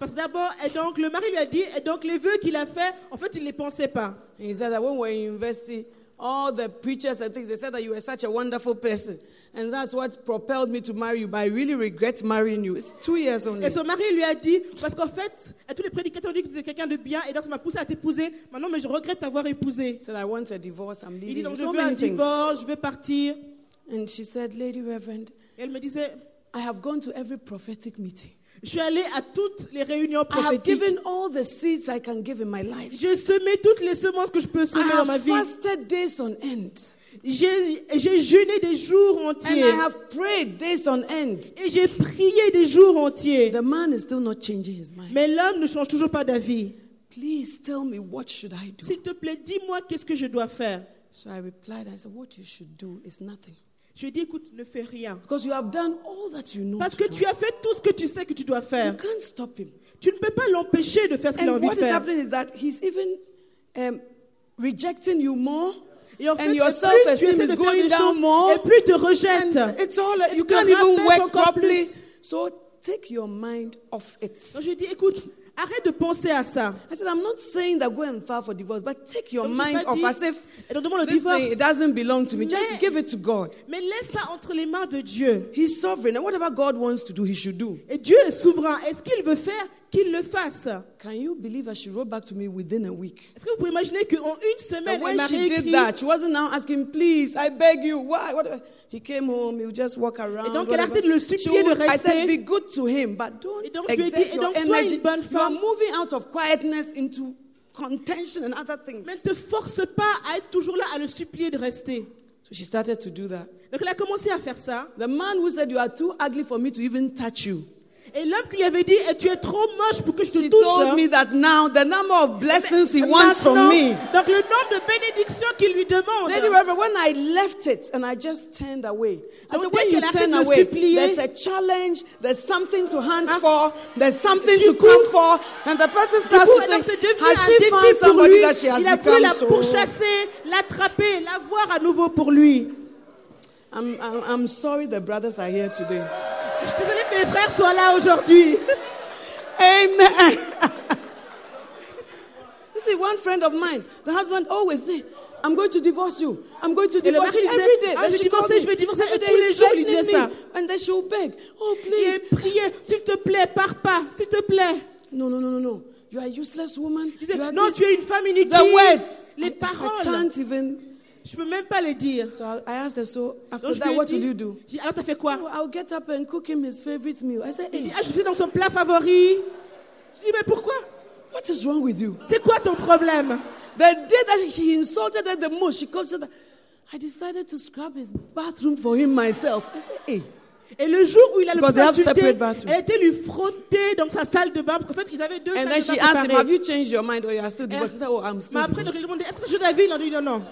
Parce que d'abord, et donc le mari lui a dit, et donc les vœux qu'il a fait, en fait, il ne les pensait pas. He said that when we were in university, all the preachers and things, they said that you were such a wonderful person. And that's what propelled me to marry you. But I really regret marrying you. It's two years only. Et son mari lui a dit, parce qu'en fait, tous les prédicateurs ont dit que tu étais quelqu'un de bien, et donc ça m'a poussé à t'épouser. Maintenant, mais je regrette t'avoir épousé. Said, I want a divorce. I'm Il dit leaving. donc, je So veux un things. divorce, je veux partir. And she said, Lady Reverend, Et elle me disait, I have gone to every prophetic meeting. je suis allée à toutes les réunions I have prophétiques. given all the seeds I can give in my life. J'ai semé toutes les semences que je peux I semer dans ma vie. fasted days on end. J'ai jeûné des jours And entiers. I have prayed days on end. Et j'ai prié des jours entiers. The man is still not changing his mind. Mais l'homme ne change toujours pas d'avis. Please tell me what should I do? S'il te plaît, dis-moi qu'est-ce que je dois faire. So I replied, I said, What you should do is nothing. Je lui ai dit, écoute, ne fais rien. Because you have done all that you know. Parce que tu as fait tout ce que tu sais que tu dois You faire. can't stop him. Tu ne peux pas l'empêcher de faire ce qu'il a And envie what de is faire. happening is that he's even um, rejecting you more. Et fait, and your et self-esteem is going down more. et plus te rejette. And it's all Et you te can't even work properly. plus. So take your mind off it. Donc je dit, écoute, arrête de penser à ça. I said, I'm not saying that go and file for divorce, but take your Donc, mind off dit- as if Et donc le this thing divorce. it doesn't belong to me. Just give it to God. Mais laisse ça entre les mains de Dieu. He's sovereign, and whatever God wants to do, He should do. Et Dieu est souverain. Est-ce qu'il veut faire qu'il le fasse Can you believe that she wrote back to me within a week? Est-ce que vous pouvez imaginer qu'en une semaine, elle when m'a she did that, she wasn't now asking, please, I beg you, why? What? He came home, he would just walk around. Et donc, elle a whatever. arrêté de le supplier de would- I rester. said, be good to him, but don't Et donc, je lui ai exert dit, et donc, sois une bonne You are moving out of quietness into contention and other things. Mais ne te force pas à être toujours là, à le supplier de rester. So she started to do that. Donc elle a commencé à faire ça. The man who said, you are too ugly for me to even touch you. Et l'homme qui lui avait dit, Eh, tu es trop moche pour que je te She touche. told hein. me that now the number of blessings he wants from me. Donc le nombre de bénédictions qu'il lui demande. Lady Reverend, when I left it and I just turned away, I said, when you turn away, there's a challenge, there's something to hunt Ah. for, there's something Du to coup- come for, and the person starts coup, to think, has she found somebody lui. that she has Il a pu la so... pourchasser, l'attraper, la voir à nouveau pour lui. I'm, I'm, I'm sorry the brothers are here today. Que frères soient là aujourd'hui. Amen. you see, one friend of mine, the husband always say, I'm going to divorce you. I'm going to Et divorce you every day. Ah, je she vais divorcer, je vais divorcer. Et tous les jours, il disait ça. And then she'll beg, oh Et please. prier, s'il te plaît, pars pas, s'il te plaît. No, no, no, no, no. You are a useless woman. Il disait, non, tu es une femme inutile. The words. Les I paroles. can't even. Je peux même pas les dire. So I, asked her, so after Donc je lui that, what will you do? j'ai dit, alors t'as fait quoi? Oh, I'll get up and cook him his favorite meal. I said, hey, ah, je suis dans son plat favori. Je dis, mais pourquoi? What is wrong with you? C'est quoi ton problème? The day that she insulted her the most, she comes to that. I decided to scrub his bathroom for him myself. I said, hey, Et le jour où il a le plus insulté, elle était lui frotter dans sa salle de bain parce qu'en fait ils avaient deux and salles then de she bain asked him, séparées. have you changed your mind or you are still divorced? He said, oh, I'm Mais still après donc, il lui demandé est-ce que as d'avis? Il a dit non non,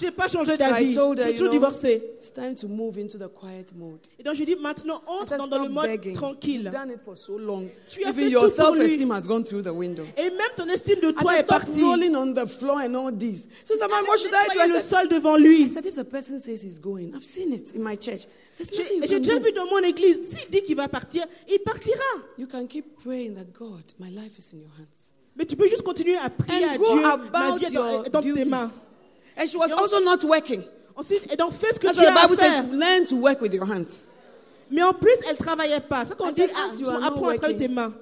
j'ai pas changé So I d'avis, her, j'ai toujours divorcé. it's time to move into the quiet mode. Et donc je dit maintenant I entre said, dans, dans le mode begging. tranquille. You've done it for so long. Tu as Even fait your tout pour lui. has gone through the window. Et même ton estime de I toi est partie. rolling on the floor and all this. Says, man, what should I do? Nettoyer I le sol devant I lui. said, if the person says he's going, I've seen it in my church. J'ai déjà vu dans mon église, s'il dit qu'il va partir, il partira. You can keep praying that God, my life is in your hands. Mais tu peux juste continuer à prier à And go Dieu, ma vie est dans, dans tes mains. And she was also not working. Ensuite, et donc fais ce que That's tu the as à Bible faire. says, learn to work with your hands. Mais en plus, elle travaillait pas. C'est qu'on dit, ah, tu apprends à travailler tes mains.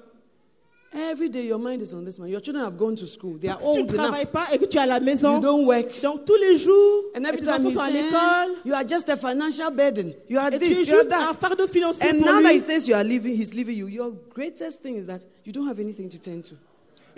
Every day your mind is on this man. Your children have gone to school. They are Si tu ne travailles pas et que tu es à la maison, You don't work. donc tous les jours, And every tes time enfants sont à l'école, you are just a financial burden. You are et tu es this, you are juste un fardeau financier And pour now that he says you are leaving, he's leaving you. Your greatest thing is that you don't have anything to turn to.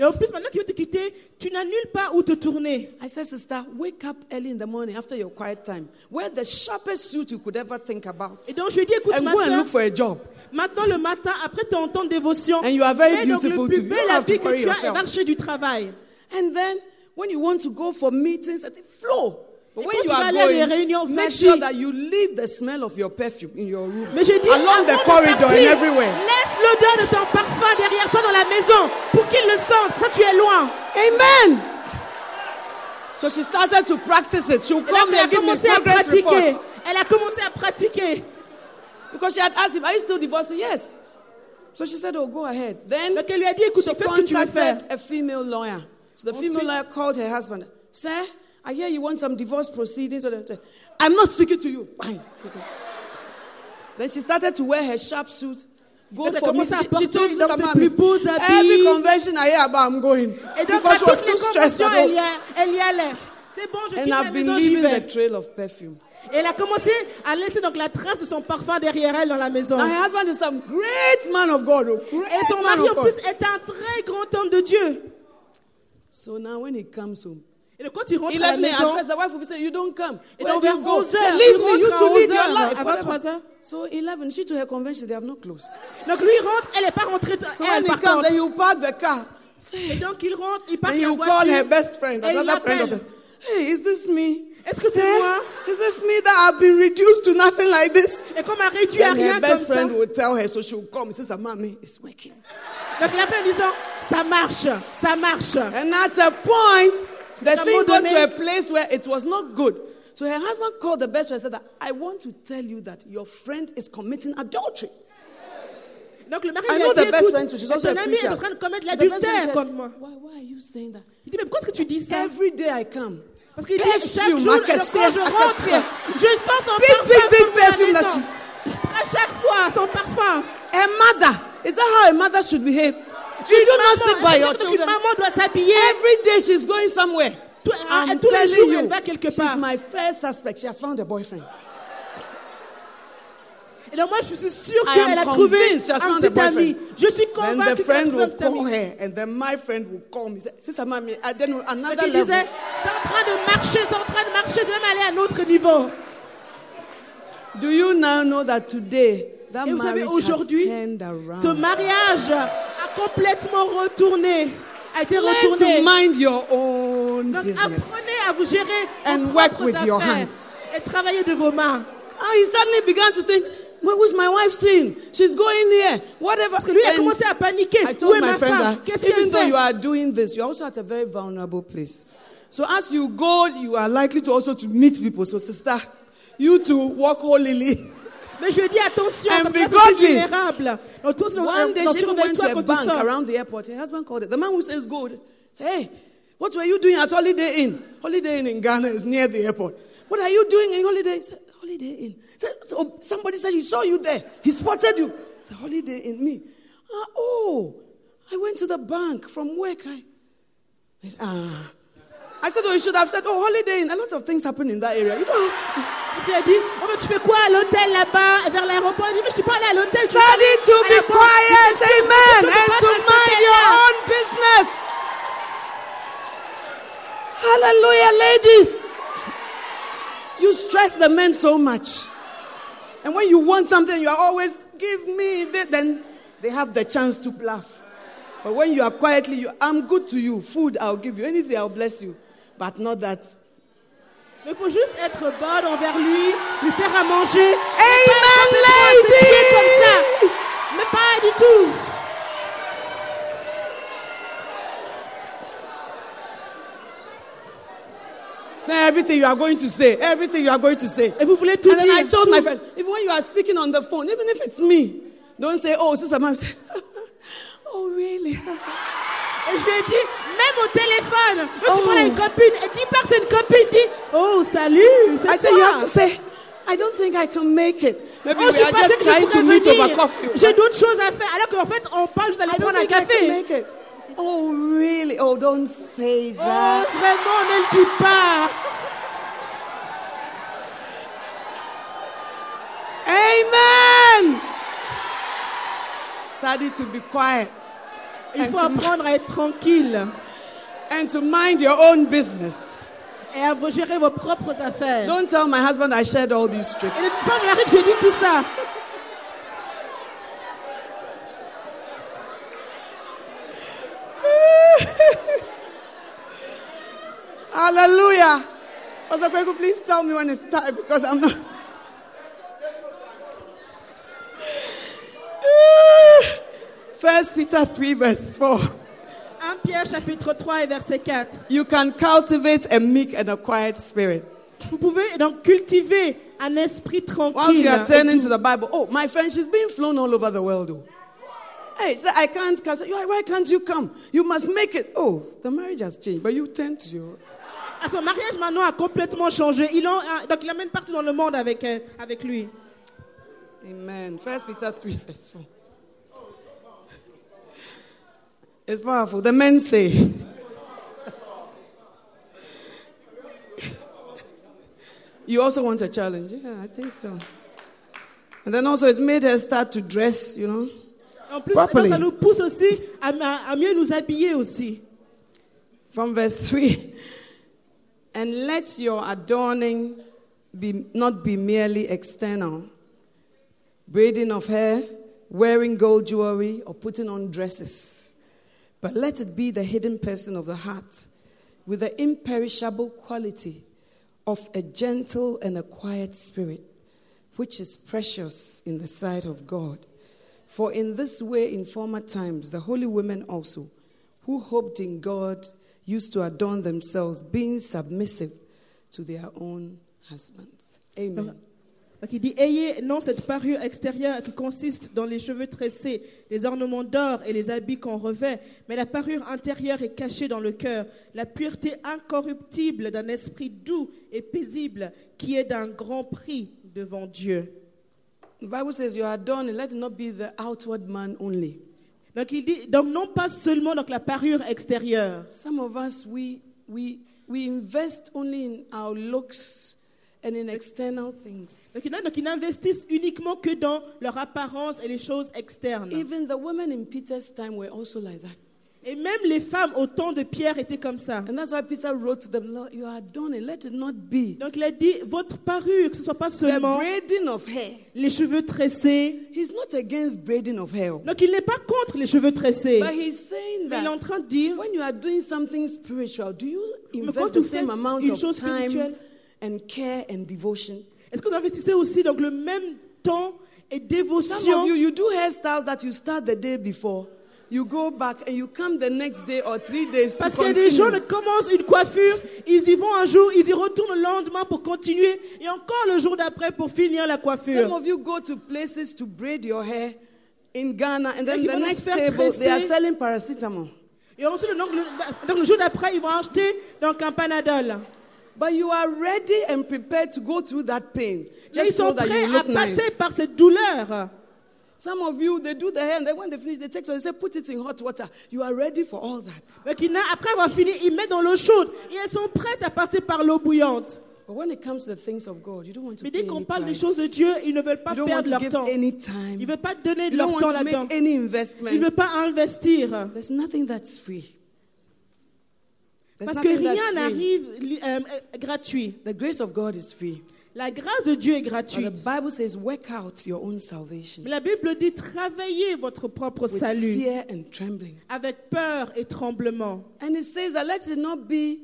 Et en plus, maintenant qu'il veut te quitter, tu n'as nulle part où te tourner. I said, sister, wake up early in the morning after your quiet time. Wear the sharpest suit you could ever think about. Et donc je lui ai dit, écoute And ma go and soeur, look for a job. maintenant le matin, après ton temps de dévotion, And you are very mets donc beautiful le plus bel habit que tu as va chercher du travail. And then when you want to go for meetings, at the flow. But Et when quand you tu vas are aller à des going, réunions, make vas-y. sure that you leave the smell of your perfume in your room. Mais je dis, along the avant de corridor and partir, everywhere. Laisse l'odeur de ton parfum derrière toi dans la maison pour qu'il le sente quand tu es loin. Amen. So she started to practice it. She'll come elle a and give me commencé à progress pratiquer. reports. Elle a commencé à pratiquer. Because she had asked him, Are you still divorced? Yes. So she said, Oh, go ahead. Then Donc elle lui a dit, écoute, she fais ce que tu veux faire. contacted a female lawyer. So the female Ensuite- lawyer called her husband. Sir, I hear you want some divorce proceedings. I'm not speaking to you. Then she started to wear her sharp suit. Go Elle a for me. She, she told. Every convention I hear about, I'm going. Et donc, because à she was toutes les too stressed. conventions, at elle y, a- elle y allait. C'est bon, je And quitte la I've been maison, j'y leaving vais. the trail of perfume. Et elle a commencé à laisser donc la trace de son parfum derrière elle dans la maison. Her husband is some great man of God. oh, Great Et son mari en plus est un très grand homme de Dieu. So now when he comes home, Et quand il rentre he à la me. Maison, first, the wife will be saying, "You don't come." Et donc vers go? 11 heures, Leave il me. You to 11 your life. whatever. 23 heures. So 11, she to her convention, they have not closed. donc lui rentre, elle n'est pas rentrée. So elle par contre. then you park the car. Et donc il rentre, il part la you call voiture. her best friend, another friend of her. Hey, is this me? Est-ce que c'est Eh, moi? Is this me that I've been reduced to nothing like this? Et comme elle réduit à her rien best comme ça. friend will tell her, so she'll come. She says, "Mommy, it's working." Donc il appelle en disant, ça marche, ça marche. And at a point, the thing got donné- to a place where it was not good. So her husband called the best friend and said that I want to tell you that your friend is committing adultery. Donc le mari I know the best friend too. She's also a ami est preacher. en train de commettre The best friend l'adultère said, contre moi. Why, why are you saying that? Il dit, mais pourquoi est-ce que tu dis ça Every day I come. Parce qu'il dit, Perfume, chaque jour, I donc, can quand je rentre, je sens son Big, parfum big, big comme la perfume maison. À chaque fois, son parfum. A mother, is that how a mother should behave? You not Maman, sit by your children? maman doit s'habiller. Every day she's going somewhere. I'm tous les jours, you, elle va quelque she's part. my first suspect. She has found a boyfriend. Et donc moi, je suis sûre qu'elle a trouvé un petit ami. Je suis Then convaincue qu'elle a trouvé un petit ami. and then my friend will call me. Say, Sister Mami, I don't know Donc another level. disait, c'est en train de marcher, c'est en train de marcher, c'est même aller à un autre niveau. Do you now know that today that Et vous savez, aujourd'hui, ce mariage complètement retourné, a été Learn to mind your own Donc business. apprenez à vous gérer And vos work with your hands. et travaillez de vos mains. Ah, he suddenly began to think, what was my wife saying? She's going here, whatever. Parce que lui a commencé à paniquer. I told est my ma friend femme that even though you are doing this, you're also at a very vulnerable place. So as you go, you are likely to also to meet people. So sister, you too walk holily. Mais je dis attention, And parce que c'est vulnérable. Donc, tous nos- One day she went to surveille-toi a quand tu bank around the airport. Her husband called it. The man who says good said, Hey, what were you doing at Holiday Inn? Holiday Inn in Ghana is near the airport. What are you doing in Holiday? Said, Holiday Inn. Said, so somebody said he saw you there. He spotted you. I said, Holiday Inn, me. Ah, oh, I went to the bank from work. I, I said, ah. I said, oh, you should have said, oh, Holiday Inn. A lot of things happen in that area. You don't have to. Parce qu'il a dit, oh, mais tu fais quoi à l'hôtel là-bas, vers l'aéroport Il dit, mais je suis pas allé à l'hôtel. Study to be quiet, Il dit, c'est amen, ce que tu and to mind your own business. Hallelujah, ladies. You stress the men so much. And when you want something, you are always, give me, this," then they have the chance to bluff. But when you are quietly, you, I'm good to you. Food, I'll give you. Anything, I'll bless you. But not that. Mais il faut juste être bonne envers lui, lui faire à manger. Amen, ladies comme ça. Mais pas du tout. Everything you are going to say, everything you are going to say. Et vous voulez tout And then I told tout. my friend, even when you are speaking on the phone, even if it's me, don't say, oh, sister. Say, oh, really? Et je lui ai dit, même au téléphone, même si Oh. a une copine, et que c'est une copine, dis, oh salut, I c'est said, you toi. have to say, I don't think I can make it. Maybe Oh, we je are pensais que je pourrais venir. J'ai d'autres choses à faire. Alors qu'en fait, on parle juste d'aller prendre un café. Oh, really? Oh, don't say Oh, that. vraiment, ne le dis pas. Amen. Study to be quiet Il faut apprendre à être tranquille and to mind your own business. et à vous gérer vos propres affaires. Don't tell my husband I shared all these tricks. Et ne dis pas, à Marie, que j'ai dit tout ça. Hallelujah. Pastor Kweku, please tell me when it's time because I'm not. First Peter 3, verse 4. 1 Pierre chapitre 3 et verset 4. You can cultivate a meek and a quiet spirit. Vous pouvez donc cultiver un esprit Once tranquille. you are turning to the Bible, oh, my friend, she's being flown all over the world. Oh. Hey, so I can't come. Why, why can't you come? You must make it. Oh, the marriage has changed, but you turn to your. Ah, Son mariage maintenant a complètement changé. Il en- ah, donc il l'amène partout dans le monde avec, euh, avec lui. Amen. First Peter 3, verse 4. It's powerful. The men say. you also want a challenge? Yeah, I think so. And then also, it made her start to dress, you know. En plus, Properly. ça nous pousse aussi à, à- à mieux nous habiller aussi. From verse 3 And let your adorning be, not be merely external, braiding of hair, wearing gold jewelry, or putting on dresses, but let it be the hidden person of the heart with the imperishable quality of a gentle and a quiet spirit, which is precious in the sight of God. For in this way, in former times, the holy women also, who hoped in God, used to adorn themselves, being submissive to their own husbands. Amen. Donc il dit Ayez non cette parure extérieure qui consiste dans les cheveux tressés, les ornements d'or et les habits qu'on revêt, mais la parure intérieure est cachée dans le cœur, la pureté incorruptible d'un esprit doux et paisible qui est d'un grand prix devant Dieu. The Bible says, You are adorning, let it not be the outward man only. Donc il dit donc non pas seulement donc la parure extérieure. Some of us, we, we, we invest only in our looks and in external things. Donc ils n'investissent uniquement que dans leur apparence et les choses externes. Even the women in Peter's time were also like that. Et même les femmes au temps de Pierre étaient comme ça. And that's why Peter wrote to them, Lord, you are adorning, let it not be. Donc il a dit votre parure, que ce soit pas The seulement braiding of hair. les cheveux tressés. He's not against braiding of hair. Donc il n'est pas contre les cheveux tressés. But he's saying Mais il est en that train de dire, when you are doing something spiritual, do you invest the same amount une of chose time spirituelle, and care and devotion? est-ce que vous investissez aussi donc le même temps et Some dévotion? of you, you do hairstyles that you start the day before. You go back and you come the next day or three days Parce y a des gens continue. commencent une coiffure, ils y vont un jour, ils y retournent le lendemain pour continuer, et encore le jour d'après pour finir la Some coiffure. of you go to places to braid your hair in Ghana, and then Ils the next table they are tresser. selling paracetamol. Et ensuite, donc, le, donc, le jour d'après, ils vont acheter donc un panadol. But you are ready and prepared to go through that pain Mais ils so sont prêts à nice. passer par cette douleur. Some of you, they do the hair, and then when they finish, they take it, they say, put it in hot water. You are ready for all that. Donc, après avoir fini, ils mettent dans l'eau chaude et elles sont prêtes à passer par l'eau bouillante. But when it comes to the things of God, you don't want to Mais dès qu'on parle des choses de Dieu, ils ne veulent pas You perdre to leur temps. any time. Ils ne veulent pas donner de leur don't temps là-dedans. make any Ils ne investment. veulent pas investir. There's nothing that's free. Parce que nothing rien free. n'arrive euh, gratuit. The grace of God is free. La grâce de Dieu est But gratuite. the Bible says, work out your own salvation la Bible dit travaillez votre propre with salut fear and trembling. avec peur et tremblement. And it says that let it not be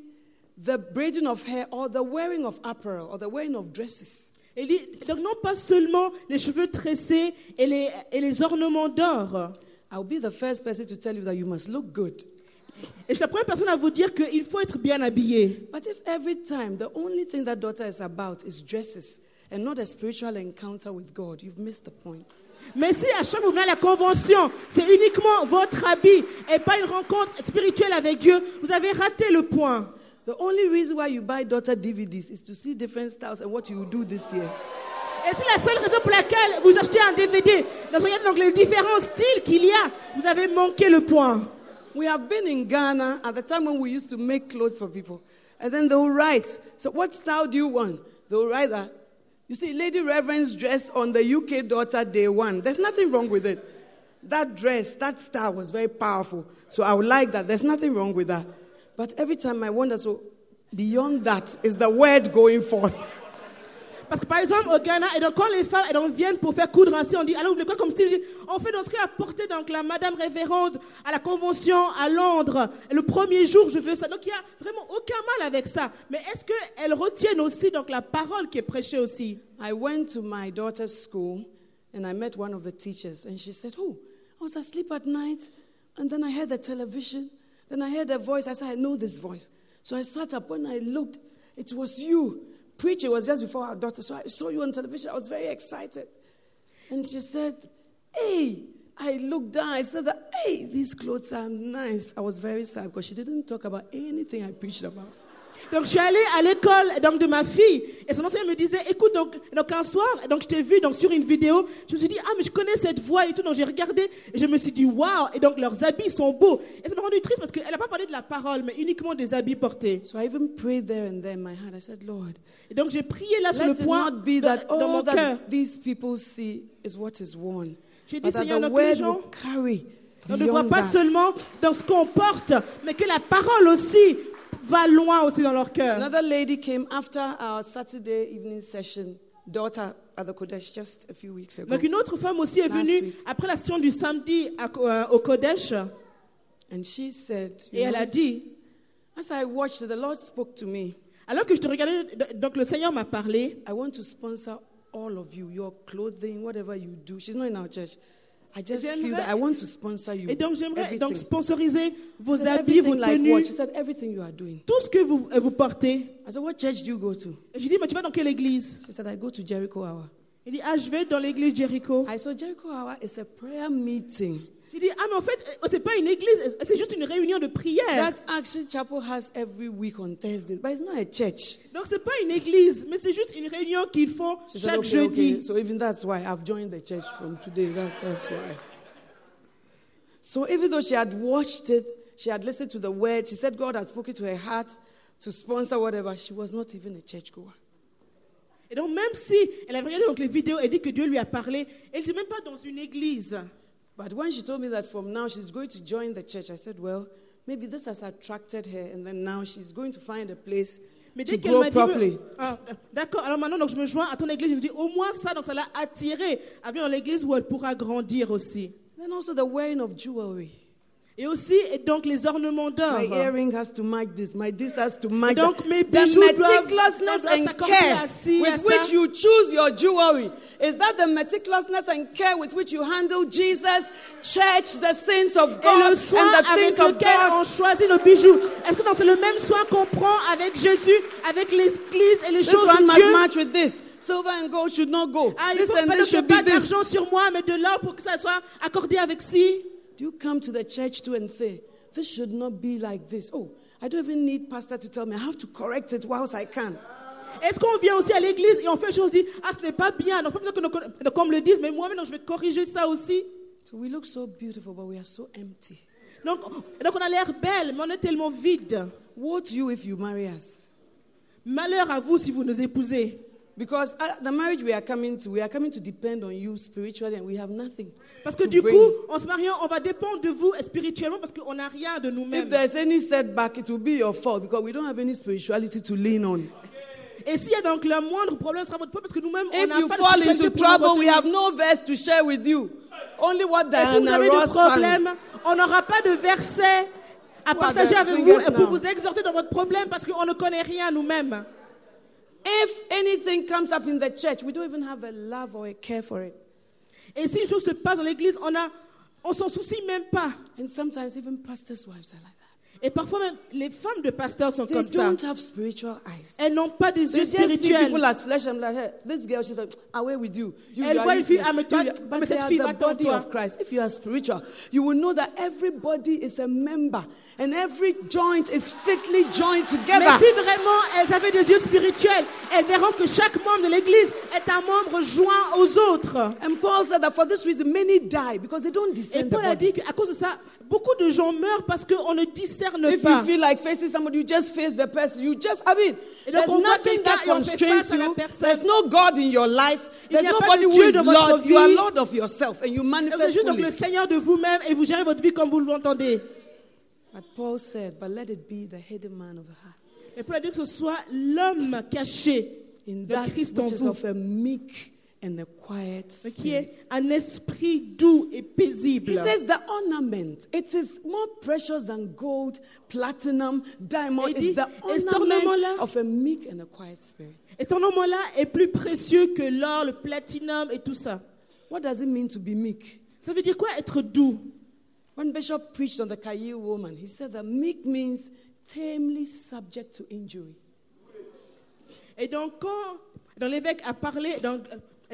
the braiding of hair or the wearing of apparel or the wearing of dresses. Et dit, donc non pas seulement les cheveux tressés et les, et les ornements d'or. I'll be the first person to tell you that you must look good. Et je suis la première personne à vous dire qu'il faut être bien habillé. But if every time the only thing that daughter is about is dresses and not a spiritual encounter with God, you've missed the point. Mais si à chaque fois vous venez à la convention, c'est uniquement votre habit et pas une rencontre spirituelle avec Dieu, vous avez raté le point. The only reason why you buy daughter DVDs is to see different styles and what you will do this year. Et c'est la seule raison pour laquelle vous achetez un DVD. Dans regardez donc les différents styles qu'il y a, vous avez manqué le point. We have been in Ghana at the time when we used to make clothes for people. And then they'll write, So, what style do you want? They'll write that. You see, Lady Reverend's dress on the UK daughter day one. There's nothing wrong with it. That dress, that style was very powerful. So, I would like that. There's nothing wrong with that. But every time I wonder, so beyond that is the word going forth. Parce que par exemple, au Ghana, et donc quand les femmes elles donc viennent pour faire coudre ainsi, on dit, alors vous voulez quoi comme style? On fait dans ce apporter donc la Madame Révérende à la convention à Londres. Le premier jour, je veux ça. Donc il n'y a vraiment aucun mal avec ça. Mais est-ce qu'elles retiennent aussi donc la parole qui est prêchée aussi? I went to my daughter's school and I met one of the teachers, and she said, Oh, I was asleep at night, and then I heard the television Then I heard a voice. I said, I know this voice. So I sat up. When I looked, it was you. Preacher was just before our daughter. So I saw you on television. I was very excited. And she said, Hey, I looked down. I said that, hey, these clothes are nice. I was very sad because she didn't talk about anything I preached about. Donc je suis allée à l'école donc de ma fille. Et son enseignant me disait écoute donc, donc un soir donc je t'ai vu donc sur une vidéo. Je me suis dit ah mais je connais cette voix et tout. Donc j'ai regardé et je me suis dit waouh. Et donc leurs habits sont beaux. Et ça m'a rendu triste parce qu'elle n'a pas parlé de la parole mais uniquement des habits portés. So I even prayed there and then in my heart. I said, Lord, et donc j'ai prié là sur let le point not be dans, that dans all mon cœur. that these people see is what is worn. J'ai dit, Seigneur, donc que les gens carry on ne voit pas that. seulement dans ce qu'on porte mais que la parole aussi va loin aussi dans leur cœur Another lady came after our Saturday evening session, daughter at the Kodesh, just a few weeks ago. donc une autre femme aussi est venue week. après la session du samedi à- euh, au Kodesh And she said, et elle know, a dit as I watched, the Lord spoke to me. Alors que je te regardais, donc le Seigneur m'a parlé. I want to sponsor all of you, your clothing, whatever you do. She's not in our church. I just feel that I want to sponsor you. Et donc j'aimerais donc sponsoriser vos She said, habits, vos like tenues, She said, everything you are doing. tout ce que vous, euh, vous portez. I said, what church do you go to? Et j'ai dit, mais tu vas dans quelle église? She said, I go to Jericho Hour. Il dit, ah, je vais dans l'église Jéricho. I saw Jericho Hour is a prayer meeting. J'ai dit, ah, mais en fait, euh, c'est pas une église, c'est juste une réunion de prière. That Action Chapel has every week on Thursday, but it's not a church. Donc c'est pas une église, mais c'est juste une réunion qu'ils font She said, chaque okay, jeudi. okay. So even that's why I've joined the church from today. That, that's why. So even though she had watched it, she had listened to the word, she said God had spoken to her heart to sponsor whatever. She was not even a churchgoer. Et donc même si elle avait regardé donc les vidéos et dit que Dieu lui a parlé, elle dit même pas dans une église. But when she told me that from now she's going to join the church, I said, well, maybe this has attracted her, and then now she's going to find a place Mais to dès qu'elle grow m'a dit. Ah, d'accord, alors maintenant donc je me joins à ton église, je me dis au moins ça, donc ça l'a attirée à venir dans l'église où elle pourra grandir aussi. Then also the wearing of jewelry. Et aussi, et donc les ornements d'or. My earring has to match this. My this has to match Donc, mes The bijoux doivent- meticulousness and care with which you choose your jewelry. Is that the meticulousness and care with which you handle Jesus, church, the saints of Et God, le soin and the avec things of lequel God? on choisit nos bijoux. Est-ce que c'est le même soin qu'on prend avec Jésus, avec l'église et les This choses one de must Dieu? match with this. Silver and gold should not go. Ah, il this faut pas, d'argent sur moi, mais de l'or pour que ça soit accordé avec ci. Do you come to the church too and say, this should not be like this? Oh, I don't even need pastor to tell me. I have to correct it whilst I can. Est-ce qu'on vient aussi à l'église et on fait chose, on dit, ah, ce n'est pas bien. Donc, besoin que qu'on me le dise, mais moi-même, je vais corriger ça aussi. So we look so beautiful, but we are so empty. Donc, donc on a l'air belle, mais on est tellement vide. To you if you marry us. Malheur à vous si vous nous épousez. Because uh, the marriage we are coming to, we are coming to depend on you spiritually, and we have nothing. Parce que du bring. coup, en se mariant, on va dépendre de vous spirituellement parce qu'on n'a rien de if nous-mêmes. there's any setback, it will be your fault because we don't have any spirituality to lean on. Et s'il y a donc le moindre problème, ce sera votre faute parce que nous-mêmes, on If n'a you pas de fall spiritualité into pour nous trouble, we retenir. have no verse to share with you. Only what Et si vous Diana avez Ross des problèmes, on n'aura pas de verset à partager avec vous et pour now? vous exhorter dans votre problème parce qu'on ne connaît rien nous-mêmes. If anything comes up in the church, we don't even have a love or a care for it. Et si une chose se passe dans l'église, on a, on s'en soucie même pas. And sometimes even pastors' wives are like. Et parfois même, les femmes de pasteurs sont They comme ça. don't have spiritual eyes. Elles n'ont pas des They yeux just see spirituels. people as flesh and blood. Hey, this girl, she's like, away with you? you Elle you are voit une fille, useless. ah, mais toi, You- mais but cette are fille the va body toi. of Christ. If you are spiritual, you will know that everybody is a member and every joint is fitly joined Mais together. si vraiment elles avaient des yeux spirituels, elles verront que chaque membre de l'église est un membre joint aux autres. And Paul said that for this reason, many die because they don't Et discern the Paul a body. dit qu'à cause de ça, beaucoup de gens meurent parce qu'on ne discerne If pas. you feel like facing somebody, you just face the person. You just, I mean, Et donc, there's on nothing that constrains you. personne. There's no God in your life. Il There's n'y a pas nobody who is Lord. You are. Lord of yourself and you Vous êtes manifest juste donc fully. le Seigneur de vous-même et vous gérez votre vie comme vous l'entendez. But Paul said, but let it be the hidden man of the heart. Et Paul a dit que ce soit l'homme caché In that Christ which is vous, of a meek and a quiet qui spirit. est un esprit doux et paisible. He says the ornament, it is more precious than gold, platinum, diamond. It's the ornament of a meek and a quiet spirit. Et ton ornement-là est plus précieux que l'or, le platinum et tout ça. What does it mean to be meek? Ça veut dire quoi être doux When Bishop preached on the Kayi woman, he said that meek means tamely subject to injury. Et donc, quand dans l'évêque a parlé donc,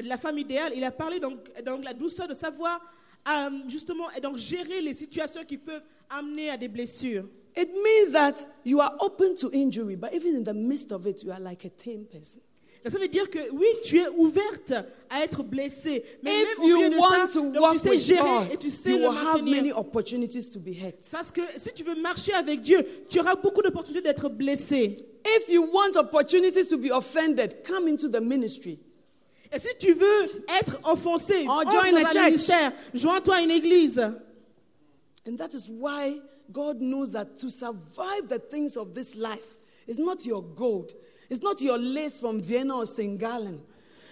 de la femme idéale, il a parlé donc, donc de la douceur de savoir euh, justement et donc gérer les situations qui peuvent amener à des blessures. It means that you are open to injury, but even in the midst of it, you are like a tame person. Ça veut dire que oui, tu es ouverte à être blessée, mais If même au you milieu de want ça, to donc, tu sais gérer God, et tu sais you le many maintenir. opportunities to be hurt. Parce que si tu veux marcher avec Dieu, tu auras beaucoup d'opportunités d'être blessé. If you want opportunities to be offended, come into the ministry. Et si tu veux être offensé, oh, Or join dans a un church. ministère, joins-toi à une église. And that is why God knows that to survive the things of this life is not your gold, it's not your lace from Vienna or St. Gallen,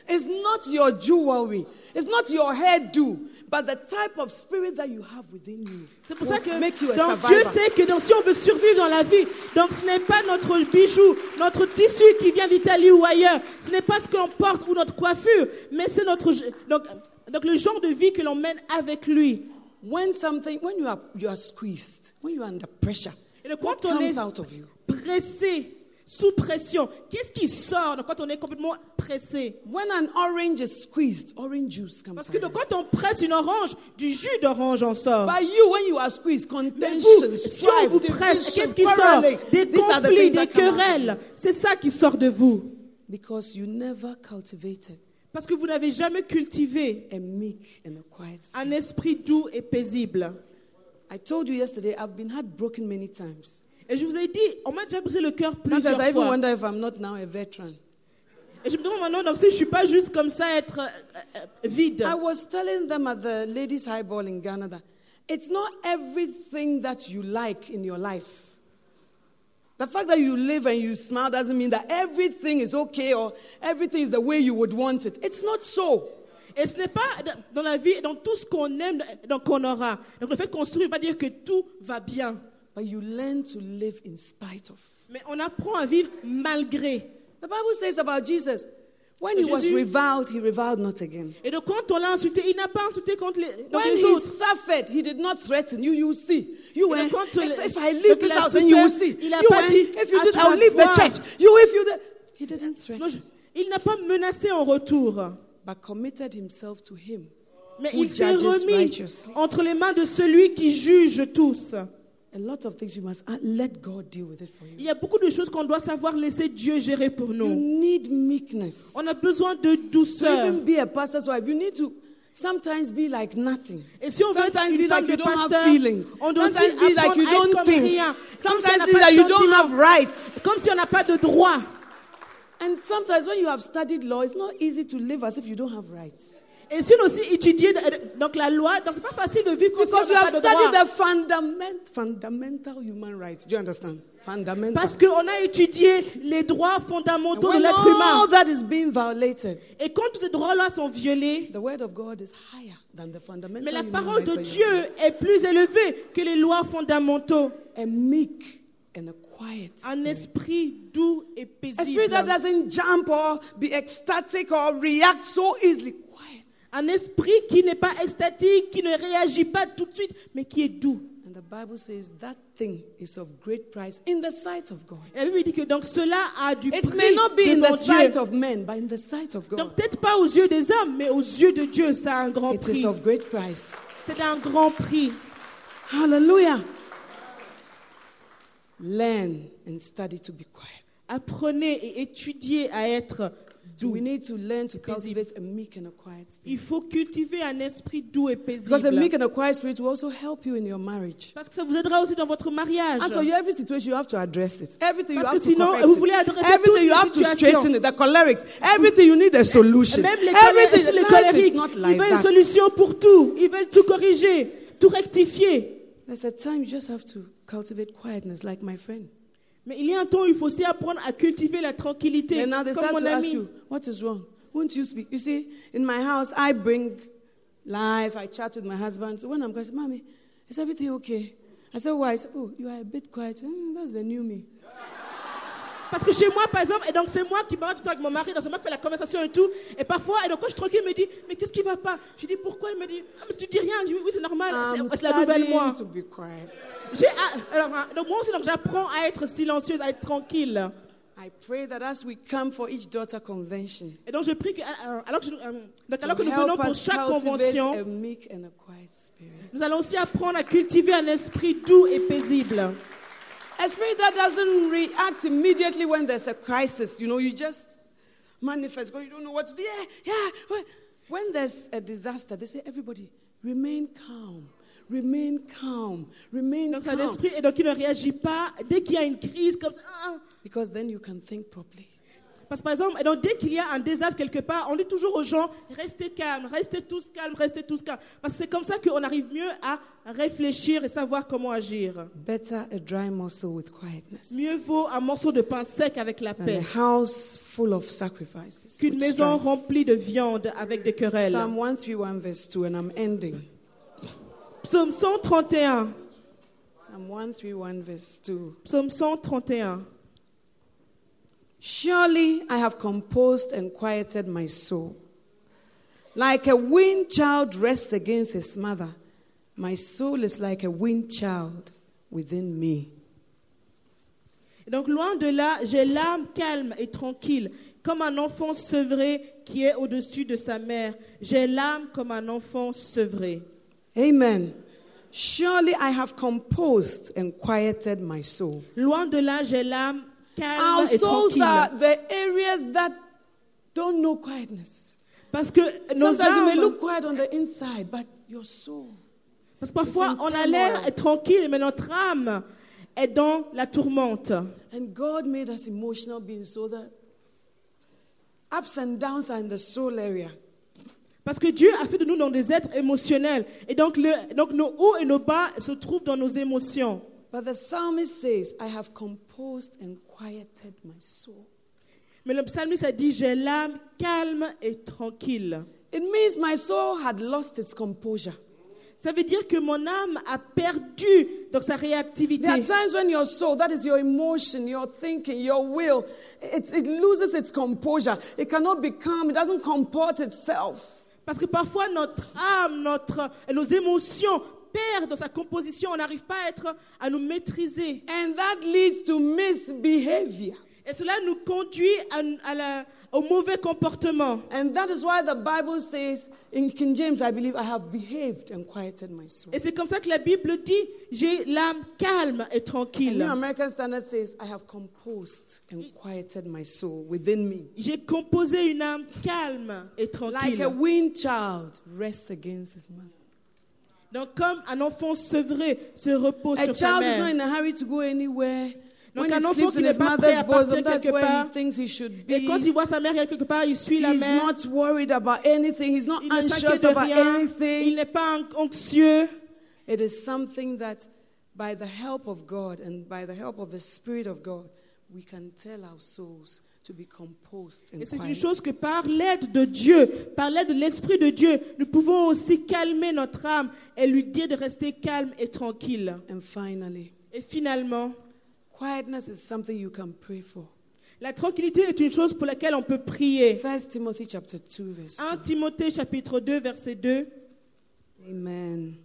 it's not your jewelry, it's not your hairdo, but the type of spirit that you have within you. C'est pour ça que make you a donc, Dieu sait que donc, si on veut survivre dans la vie, donc ce n'est pas notre bijou, notre tissu qui vient d'Italie ou ailleurs, ce n'est pas ce que l'on porte ou notre coiffure, mais c'est notre donc, donc le genre de vie que l'on mène avec lui. When something, when you are, you are squeezed, when you are under pressure, Et quand on comes est out of you? pressé, sous pression, qu'est-ce qui sort donc, quand on est complètement pressé? When an orange is squeezed, orange juice comes Parce que out. donc, quand on presse une orange, du jus d'orange en sort. By you, when you are squeezed, Mais contention, vous, si on strife, vous presse, division, qu'est-ce qui sort? quarreling, Des these are the conflits, things des that come out querelles. C'est ça qui sort de vous. Because you never cultivated Parce que vous n'avez jamais cultivé a meek and a quiet spirit. un esprit doux et paisible. I told you yesterday, I've been heartbroken many times. Et je vous ai dit, on m'a déjà brisé le cœur Sometimes plusieurs I even fois. wonder if I'm not now a veteran. Et je me demande maintenant donc, si je ne suis pas juste comme ça, être euh, euh, vide. I was telling them at the ladies' highball in Ghana that it's not everything that you like in your life. The fact that you live and you smile doesn't mean that everything is okay or everything is the way you would want it. It's not so. Et ce n'est pas dans la vie, dans tout ce qu'on aime, donc qu'on aura. Donc le fait qu'on sourit ne veut pas dire que tout va bien. But you learn to live in spite of. Mais on apprend à vivre malgré. The Bible says about Jesus, when he was reviled, he reviled not again. Et donc quand on l'a insulté, il n'a pas insulté contre les, donc When les he autres. suffered, he did not threaten you. You will see. You quand if, il- if I leave this house, then you will see. il a You pas dit, if you "Ah, do, tu I'll vas leave the voir." church. You, if you, do, he didn't threaten, il n'a pas menacé en retour. but committed himself to him. Mais il s'est remis entre les mains de celui qui juge tous. A lot of things you must let God deal with it for you. Il you. y a beaucoup de choses qu'on doit savoir laisser Dieu gérer pour nous. You need meekness. On a besoin de To douceur. even be a pastor's wife, you need to sometimes be like nothing. Et si on veut être Sometimes be femme like you don't have pasteur, feelings. on doit Sometimes be like you don't think. rien. Comme si on Sometimes be like you don't have rights. Comme si on n'a pas de droit. And sometimes when you have studied law, it's not easy to live as if you don't have rights. Et si on a aussi étudié euh, donc la loi, donc c'est pas facile de vivre comme si Because on you have pas de studied droit. the fundament, fundamental human rights. Do you understand? Fundamental. Parce qu'on a étudié les droits fondamentaux de l'être all humain. that is being violated, Et quand ces droits-là sont violés, the word of God is higher than the fundamental mais la parole de Dieu est plus élevée que les lois fondamentaux. A meek and a quiet Un esprit doux et A spirit that paisible. doesn't jump or be ecstatic or react so easily. Un esprit qui n'est pas extatique, qui ne réagit pas tout de suite, mais qui est doux. And the Bible says that thing is of great price in the sight of God. Et la Bible dit que donc cela a du It prix may not be in devant the sight Dieu. of men, but in the sight of Donc God. peut-être pas aux yeux des hommes, mais aux yeux de Dieu, ça a un grand It is prix. of great price. C'est un grand prix. Hallelujah. Learn and study to be quiet. Apprenez et étudiez à être Doux. we need to learn to cultivate a meek and a quiet spirit. Il faut cultiver un esprit doux et paisible. Because a meek and a quiet spirit will also help you in your marriage. Parce que ça vous aidera aussi dans votre mariage. And so you, every situation you have to address it. Everything you have que to sinon, correct vous voulez adresser Everything you have to straighten it. The cholerics. Everything you need a solution. Même les, Everything. les is not ils like veulent une solution pour tout. Ils veulent tout corriger, tout rectifier. There's a time you just have to cultivate quietness, like my friend. Mais il y a un temps où il faut aussi apprendre à cultiver la tranquillité. And now they Comme start mon to ask you, what is wrong? Won't you speak? You see, in my house, I bring life. I chat with my husband. So when I'm going, Mommy, is everything okay? I said, why? I said, oh, you are a bit quiet. "Mm, that's the new me. Parce que chez moi, par exemple, et donc c'est moi qui parle tout le temps avec mon mari, donc c'est moi qui fais la conversation et tout. Et parfois, et donc quand je suis tranquille, il me dit, mais qu'est-ce qui va pas? Je dis, pourquoi? Il me dit, ah, mais tu dis rien. Je dis, oui, c'est normal, c'est- la nouvelle moi. to be quiet. J'ai- alors, donc moi aussi, donc j'apprends à être silencieuse, à être tranquille. I pray that as we come for each daughter convention, Et donc je prie que, euh, alors que, je- euh, donc, alors que nous venons help pour chaque convention, a meek and a quiet spirit. nous allons aussi apprendre à cultiver un esprit doux et paisible. A spirit that doesn't react immediately when there's a crisis. You know, you just manifest, because you don't know what to do. Yeah, yeah. When there's a disaster, they say, everybody, remain calm. Remain calm. Remain Donc c'est un calm. esprit et donc il ne réagit pas dès qu'il y a une crise comme ça. ah. Because then you can think properly. Parce que par exemple, et donc dès qu'il y a un désastre quelque part, on dit toujours aux gens restez calmes, restez tous calmes, restez tous calmes. Parce que c'est comme ça qu'on arrive mieux à réfléchir et savoir comment agir. Better a dry muscle with quietness Mieux vaut un morceau de pain sec avec la paix a house full of sacrifices. qu'une maison remplie de viande avec des querelles. Psalm 131, verse 2, and I'm ending. Psaume 131. Psalm 131, verse 2. Psaume 131. Surely I have composed and quieted my soul. Like a weaned child rests against his mother, my soul is like a weaned child within me. Et donc loin de là, j'ai l'âme calme et tranquille, comme un enfant sevré qui est au-dessus de sa mère. J'ai l'âme comme un enfant sevré. Amen. Surely I have composed and quieted my soul. Loin de là, j'ai l'âme calme Our et souls tranquille. are the areas that don't know quietness. Parce que nos Sometimes you may âmes, look quiet on the inside, but your soul. parce que parfois on a l'air tranquille, mais notre âme est dans la tourmente. And God made us emotional beings so that ups and downs are in the soul area. Parce que Dieu a fait de nous des êtres émotionnels. Et donc, le- donc nos hauts et nos bas se trouvent dans nos émotions. But the psalmist says, I have composed and quieted my soul. Mais le psalmiste a dit, j'ai l'âme calme et tranquille. It means my soul had lost its composure. Ça veut dire que mon âme a perdu donc sa réactivité. There are times when your soul, that is your emotion, your thinking, your will, it, it loses its composure. It cannot be calm, it doesn't comport itself. Parce que parfois notre âme, notre, nos émotions perdent dans sa composition. On n'arrive pas à, être, à nous maîtriser. And that leads to misbehavior. Et cela nous conduit à, à la- au mauvais comportement. And that is why the Bible says, in King James, I believe, I have behaved and quieted my soul. Et c'est comme ça que la Bible dit, j'ai l'âme calme et tranquille. New American Standard says, I have composed and quieted my soul within me. J'ai composé une âme calme et tranquille. Like a weaned child rests against his mother. Donc comme un enfant sevré se repose A sur sa child is not in a hurry to go anywhere. Donc When un enfant qui n'est pas prêt à partir quelque where he part. thinks he should Et quand be. il voit sa mère quelque part, il suit la He's mère. not worried about anything. He's not Il anxious de about rien. Il anything. n'est pas anxieux. It is something that, by the help of God and by the help of the Spirit of God, we can tell our souls to be composed and Et c'est une chose que par l'aide de Dieu, par l'aide de l'Esprit de Dieu, nous pouvons aussi calmer notre âme et lui dire de rester calme et tranquille. And finally, Et finalement, quietness is something you can pray for. la tranquillité est une chose pour laquelle on peut prier. First Timothy chapter 2, verse 2. 1 Timothée chapitre 2 verset 2. Amen.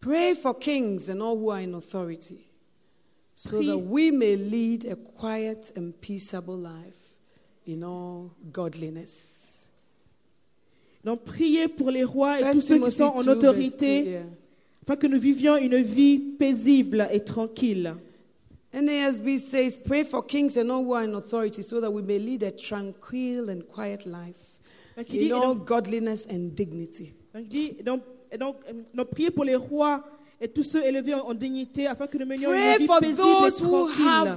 Pray for kings and all who are in authority, so Prie- that we may lead a quiet and peaceable life in all godliness. Donc priez pour les rois et tous ceux qui sont en 2, verse 2, autorité, afin que nous vivions une vie paisible et tranquille. NASB says, Pray for kings and all who are in authority, so that we may lead a tranquil and quiet life in all godliness and dignity. donc, donc, donc, euh, donc, priez pour les rois et tous ceux élevés en, dignité, afin que nous menions une vie paisible et tranquille.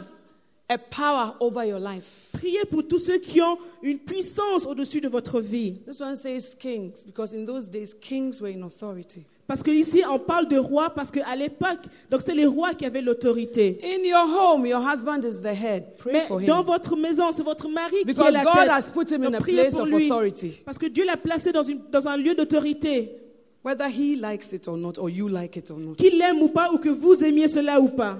A power over your life. Priez pour tous ceux qui ont une puissance au-dessus de votre vie. This one says kings because in those days kings were in authority. Parce que ici, on parle de rois parce qu'à l'époque, donc c'est les rois qui avaient l'autorité. In your home, your husband is the head. Pray Mais for him. dans votre maison, c'est votre mari qui est Because la God tête. has put him in Donc, a priez place of lui. authority. Parce que Dieu l'a placé dans, une- dans un lieu d'autorité. whether he likes it or not, or you like it or not. Qu'il l'aime ou pas, ou que vous aimiez cela ou pas.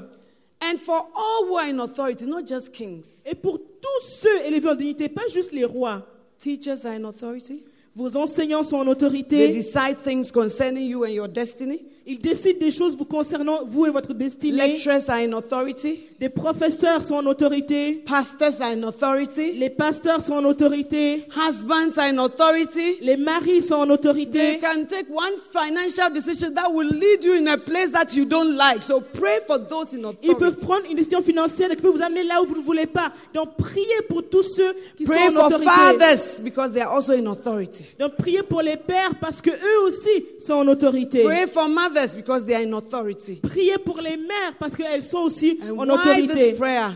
And for all who are in authority, not just kings, Et pour tous ceux élevés en dignité, pas juste les rois. teachers are in authority. Vos enseignants sont en autorité. They decide things concerning you and your destiny. Ils décident des choses vous concernant, vous et votre destinée. Lecturers are in authority. Des professeurs sont en autorité. Pastors are in authority. Les pasteurs sont en autorité. Husbands are in authority. Les maris sont en They autorité. can take one financial decision that will lead you in a place that you don't like. So pray for those in Ils peuvent prendre une décision financière qui peut vous amener là où vous ne voulez pas. Donc priez pour tous ceux qui Pray sont en for autorité. fathers because they are also in authority. Donc priez pour les pères parce que eux aussi sont en autorité. Pray for mothers because they are in authority. Priez pour les mères parce qu'elles sont aussi And en why autorité. this prayer?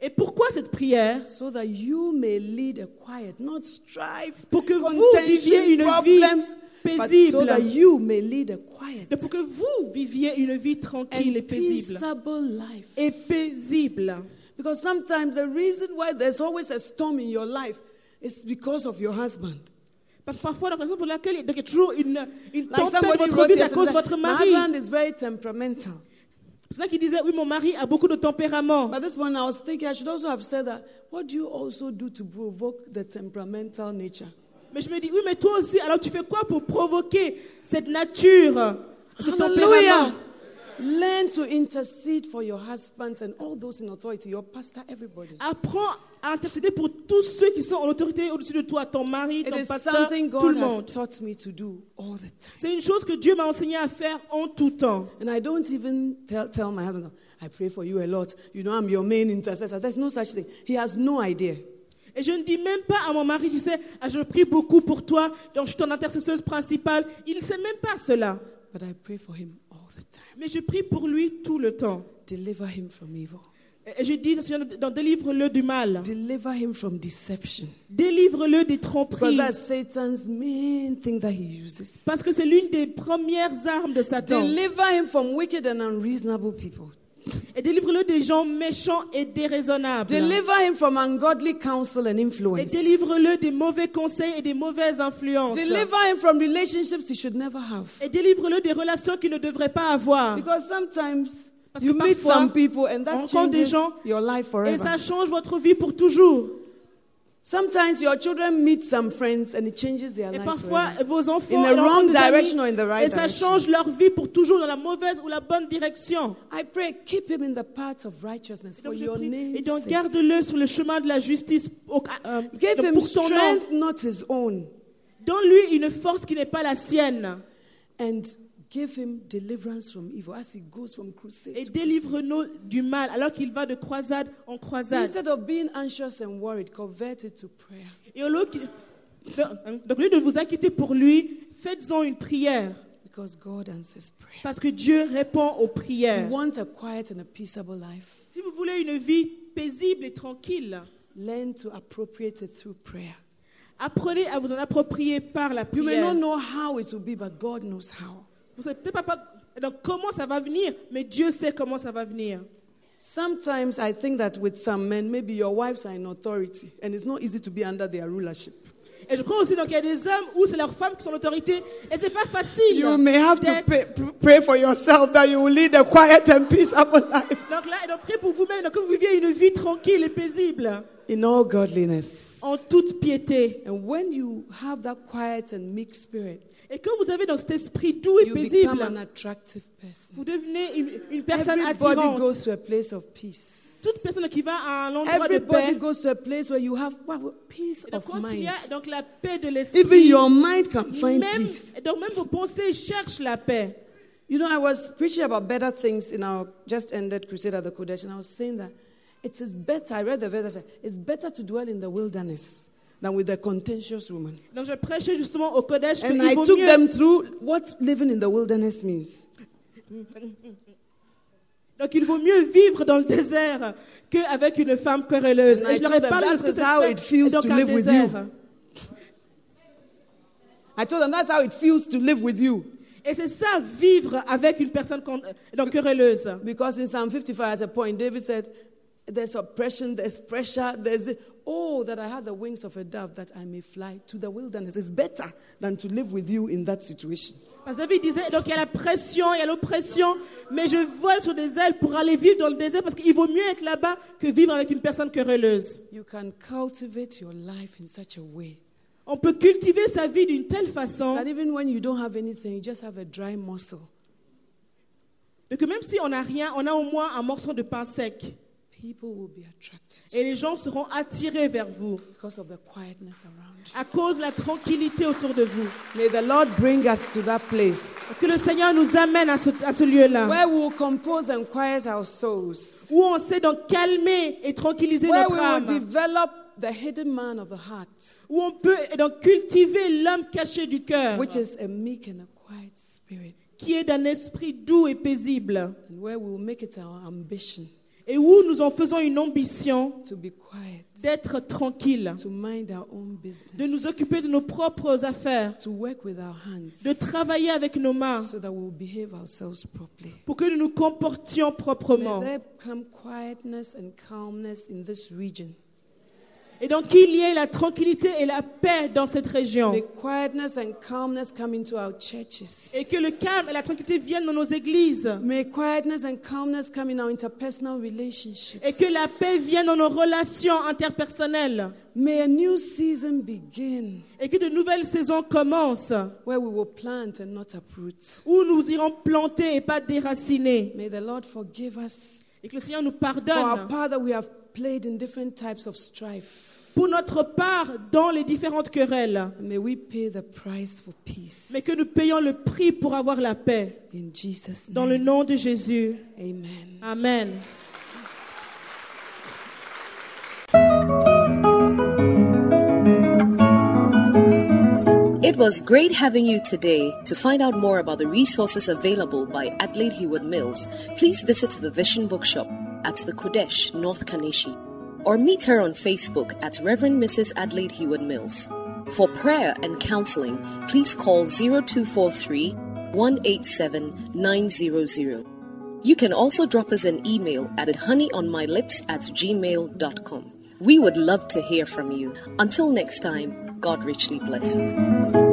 Et pourquoi cette prière? So that you may lead a quiet, not strife, Pour que vous viviez une vie problems, but paisible. so that you may lead a quiet Pour que vous viviez une vie tranquille et paisible. life. Et paisible. Because sometimes the reason why there's always a storm in your life is because of your husband. Parce que parfois, la raison pour laquelle il y a toujours une, une Like tempête dans votre vie, à cause de votre my mari. husband is very temperamental. C'est là qu'il disait, oui, mon mari a beaucoup de tempérament. But this one, I was thinking I should also have said that. What do you also do to provoke the temperamental nature? Mais je me dis, oui, mais toi aussi, alors tu fais quoi pour provoquer cette nature, ce tempérament? Hallelujah. Learn to intercede for your husbands and all those in authority, your pastor, everybody. Apprends à intercéder pour tous ceux qui sont en autorité au-dessus de toi, ton mari, It ton is pasteur, something tout God le has monde. taught me to do all the time. C'est une chose que Dieu m'a enseigné à faire en tout temps. And I don't even tell, tell my husband, I pray for you a lot. You know, I'm your main intercessor. There's no such thing. He has no idea. Et je ne dis même pas à mon mari, tu sais, ah, je prie beaucoup pour toi, donc je suis ton intercesseuse principale. Il ne sait même pas cela. But I pray for him the time. Mais je prie pour lui tout le temps. Deliver him from evil. Et je dis, Seigneur, délivre-le du mal. Deliver him from deception. Délivre-le des tromperies. that's Satan's main thing that he uses. Parce que c'est l'une des premières armes de Satan. Deliver him from wicked and unreasonable people. Et délivre-le des gens méchants et déraisonnables. Deliver him from ungodly counsel and Et influence. délivre-le des mauvais conseils et des mauvaises influences. Deliver him from relationships he should never have. Et délivre-le des relations qu'il ne devrait pas avoir. Because sometimes Parce you que meet parfois, some people and on that rencontre des changes gens your life Et forever. ça change votre vie pour toujours. Sometimes your children meet some friends and it changes their Et lives parfois, forever. vos enfants In the wrong des amis, direction or in the right et ça direction. change leur vie pour toujours dans la mauvaise ou la bonne direction. I pray, keep him in the paths of righteousness for your. Et donc garde-le sur le chemin de la justice au- euh, Give donc, him pour ton nom. strength, not his own. Donne-lui une force qui n'est pas la sienne. And give him deliverance from evil as he goes from crusade Et délivre-nous du mal alors qu'il va de croisade en croisade. Instead of being anxious and worried, convert it to prayer. Et au lieu donc, au lieu de vous inquiéter pour lui, faites-en une prière. Because God answers prayer. Parce que Dieu répond aux You prières. want a quiet and a peaceable life? Si vous voulez une vie paisible et tranquille, Learn to appropriate it through prayer. apprenez à vous en approprier par la You may prière. not know how it will be, but God knows how. Vous savez peut-être pas, donc, comment ça va venir, mais Dieu sait comment ça va venir. Sometimes I think that with some men, maybe your wives are in authority, and it's not easy to be under their rulership. Et je crois aussi qu'il y a des hommes où c'est leurs femmes qui sont l'autorité et c'est pas facile. You may have to pray, pray for yourself that you will lead a quiet and peaceable life Donc là, et donc priez pour vous-même, donc que vous viviez une vie tranquille et paisible, in all godliness. en toute piété. And when you have that quiet and meek spirit, Et quand vous avez donc cet esprit doux et you become paisible, an attractive person. vous devenez une, une personne Everybody attirante. goes to a place of peace. Toute personne qui va à un endroit de Everybody paix, goes to a place where you have wow, peace et donc of quand il y mind. a donc la paix de Even l'esprit, your mind can find même, peace. et donc même vos pensées cherchent la paix. You know, I was preaching about better things in our just ended crusade at the Kodesh, and I was saying that it is better. I read the verse. I said it's better to dwell in the wilderness than with a contentious woman. Donc je prêchais justement au Kodesh And qu'il I vaut took mieux them through what living in the wilderness means. Donc il vaut mieux vivre dans le désert qu'avec une femme querelleuse. And Et I je leur told ai them, parlé de that ce que is c'est how it feels donc to un live with désert. you. I told them that's how it feels to live with you. Et c'est ça, vivre avec une personne con- donc querelleuse. Because in Psalm 55, at a point, David said, There's oppression, there's pressure, there's. The, oh, that I had the wings of a dove that I may fly to the wilderness. It's better than to live with you in that situation. Parce que disait, donc il y a la pression, il y a l'oppression, mais je vole sur des ailes pour aller vivre dans le désert parce qu'il vaut mieux être là-bas que vivre avec une personne querelleuse. You can cultivate your life in such a way On peut cultiver sa vie d'une telle façon that even when you don't have anything, you just have a dry muscle. que même si on n'a rien, on a au moins un morceau de pain sec. People will be attracted Et les gens seront attirés vers vous. because of the quietness around you. à cause de la tranquillité autour de vous. May the Lord bring us to that place. Que le Seigneur nous amène à ce, à ce lieu-là, where we will compose and quiet our souls, où on sait donc calmer et tranquilliser where notre we will âme, develop the hidden man of the heart, où on peut donc cultiver l'homme caché du cœur, which is a meek and a quiet spirit, qui est d'un esprit doux et paisible, and where we will make it our ambition et où nous en faisons une ambition d'être tranquille, to mind our own de nous occuper de nos propres affaires, to work with our hands, de travailler avec nos mains so that we will behave ourselves properly. pour que nous nous comportions proprement. Et donc qu'il y ait la tranquillité et la paix dans cette région. May quietness and calmness come into our churches. Et que le calme et la tranquillité viennent dans nos églises. May quietness and calmness come in our interpersonal relationships. Et que la paix vienne dans nos relations interpersonnelles. May a new season begin Et que de nouvelles saisons commencent where we will plant and not uproot. où nous irons planter et pas déraciner. May the Lord forgive us Et que le Seigneur nous for our pardonne part that we have played in different types of strife. pour notre part dans les différentes querelles. May we pay the price for peace. Mais que nous payons le prix pour avoir la paix. In Jesus' Dans le name. nom de Jésus. Amen. Amen. It was great having you today. To find out more about the resources available by Adelaide Heward Mills, please visit the Vision Bookshop at the Kodesh, North Kanishi, or meet her on Facebook at Reverend Mrs. Adelaide Heward Mills. For prayer and counseling, please call 0243 187 900. You can also drop us an email at honeyonmylips at gmail.com. We would love to hear from you. Until next time, God richly bless you.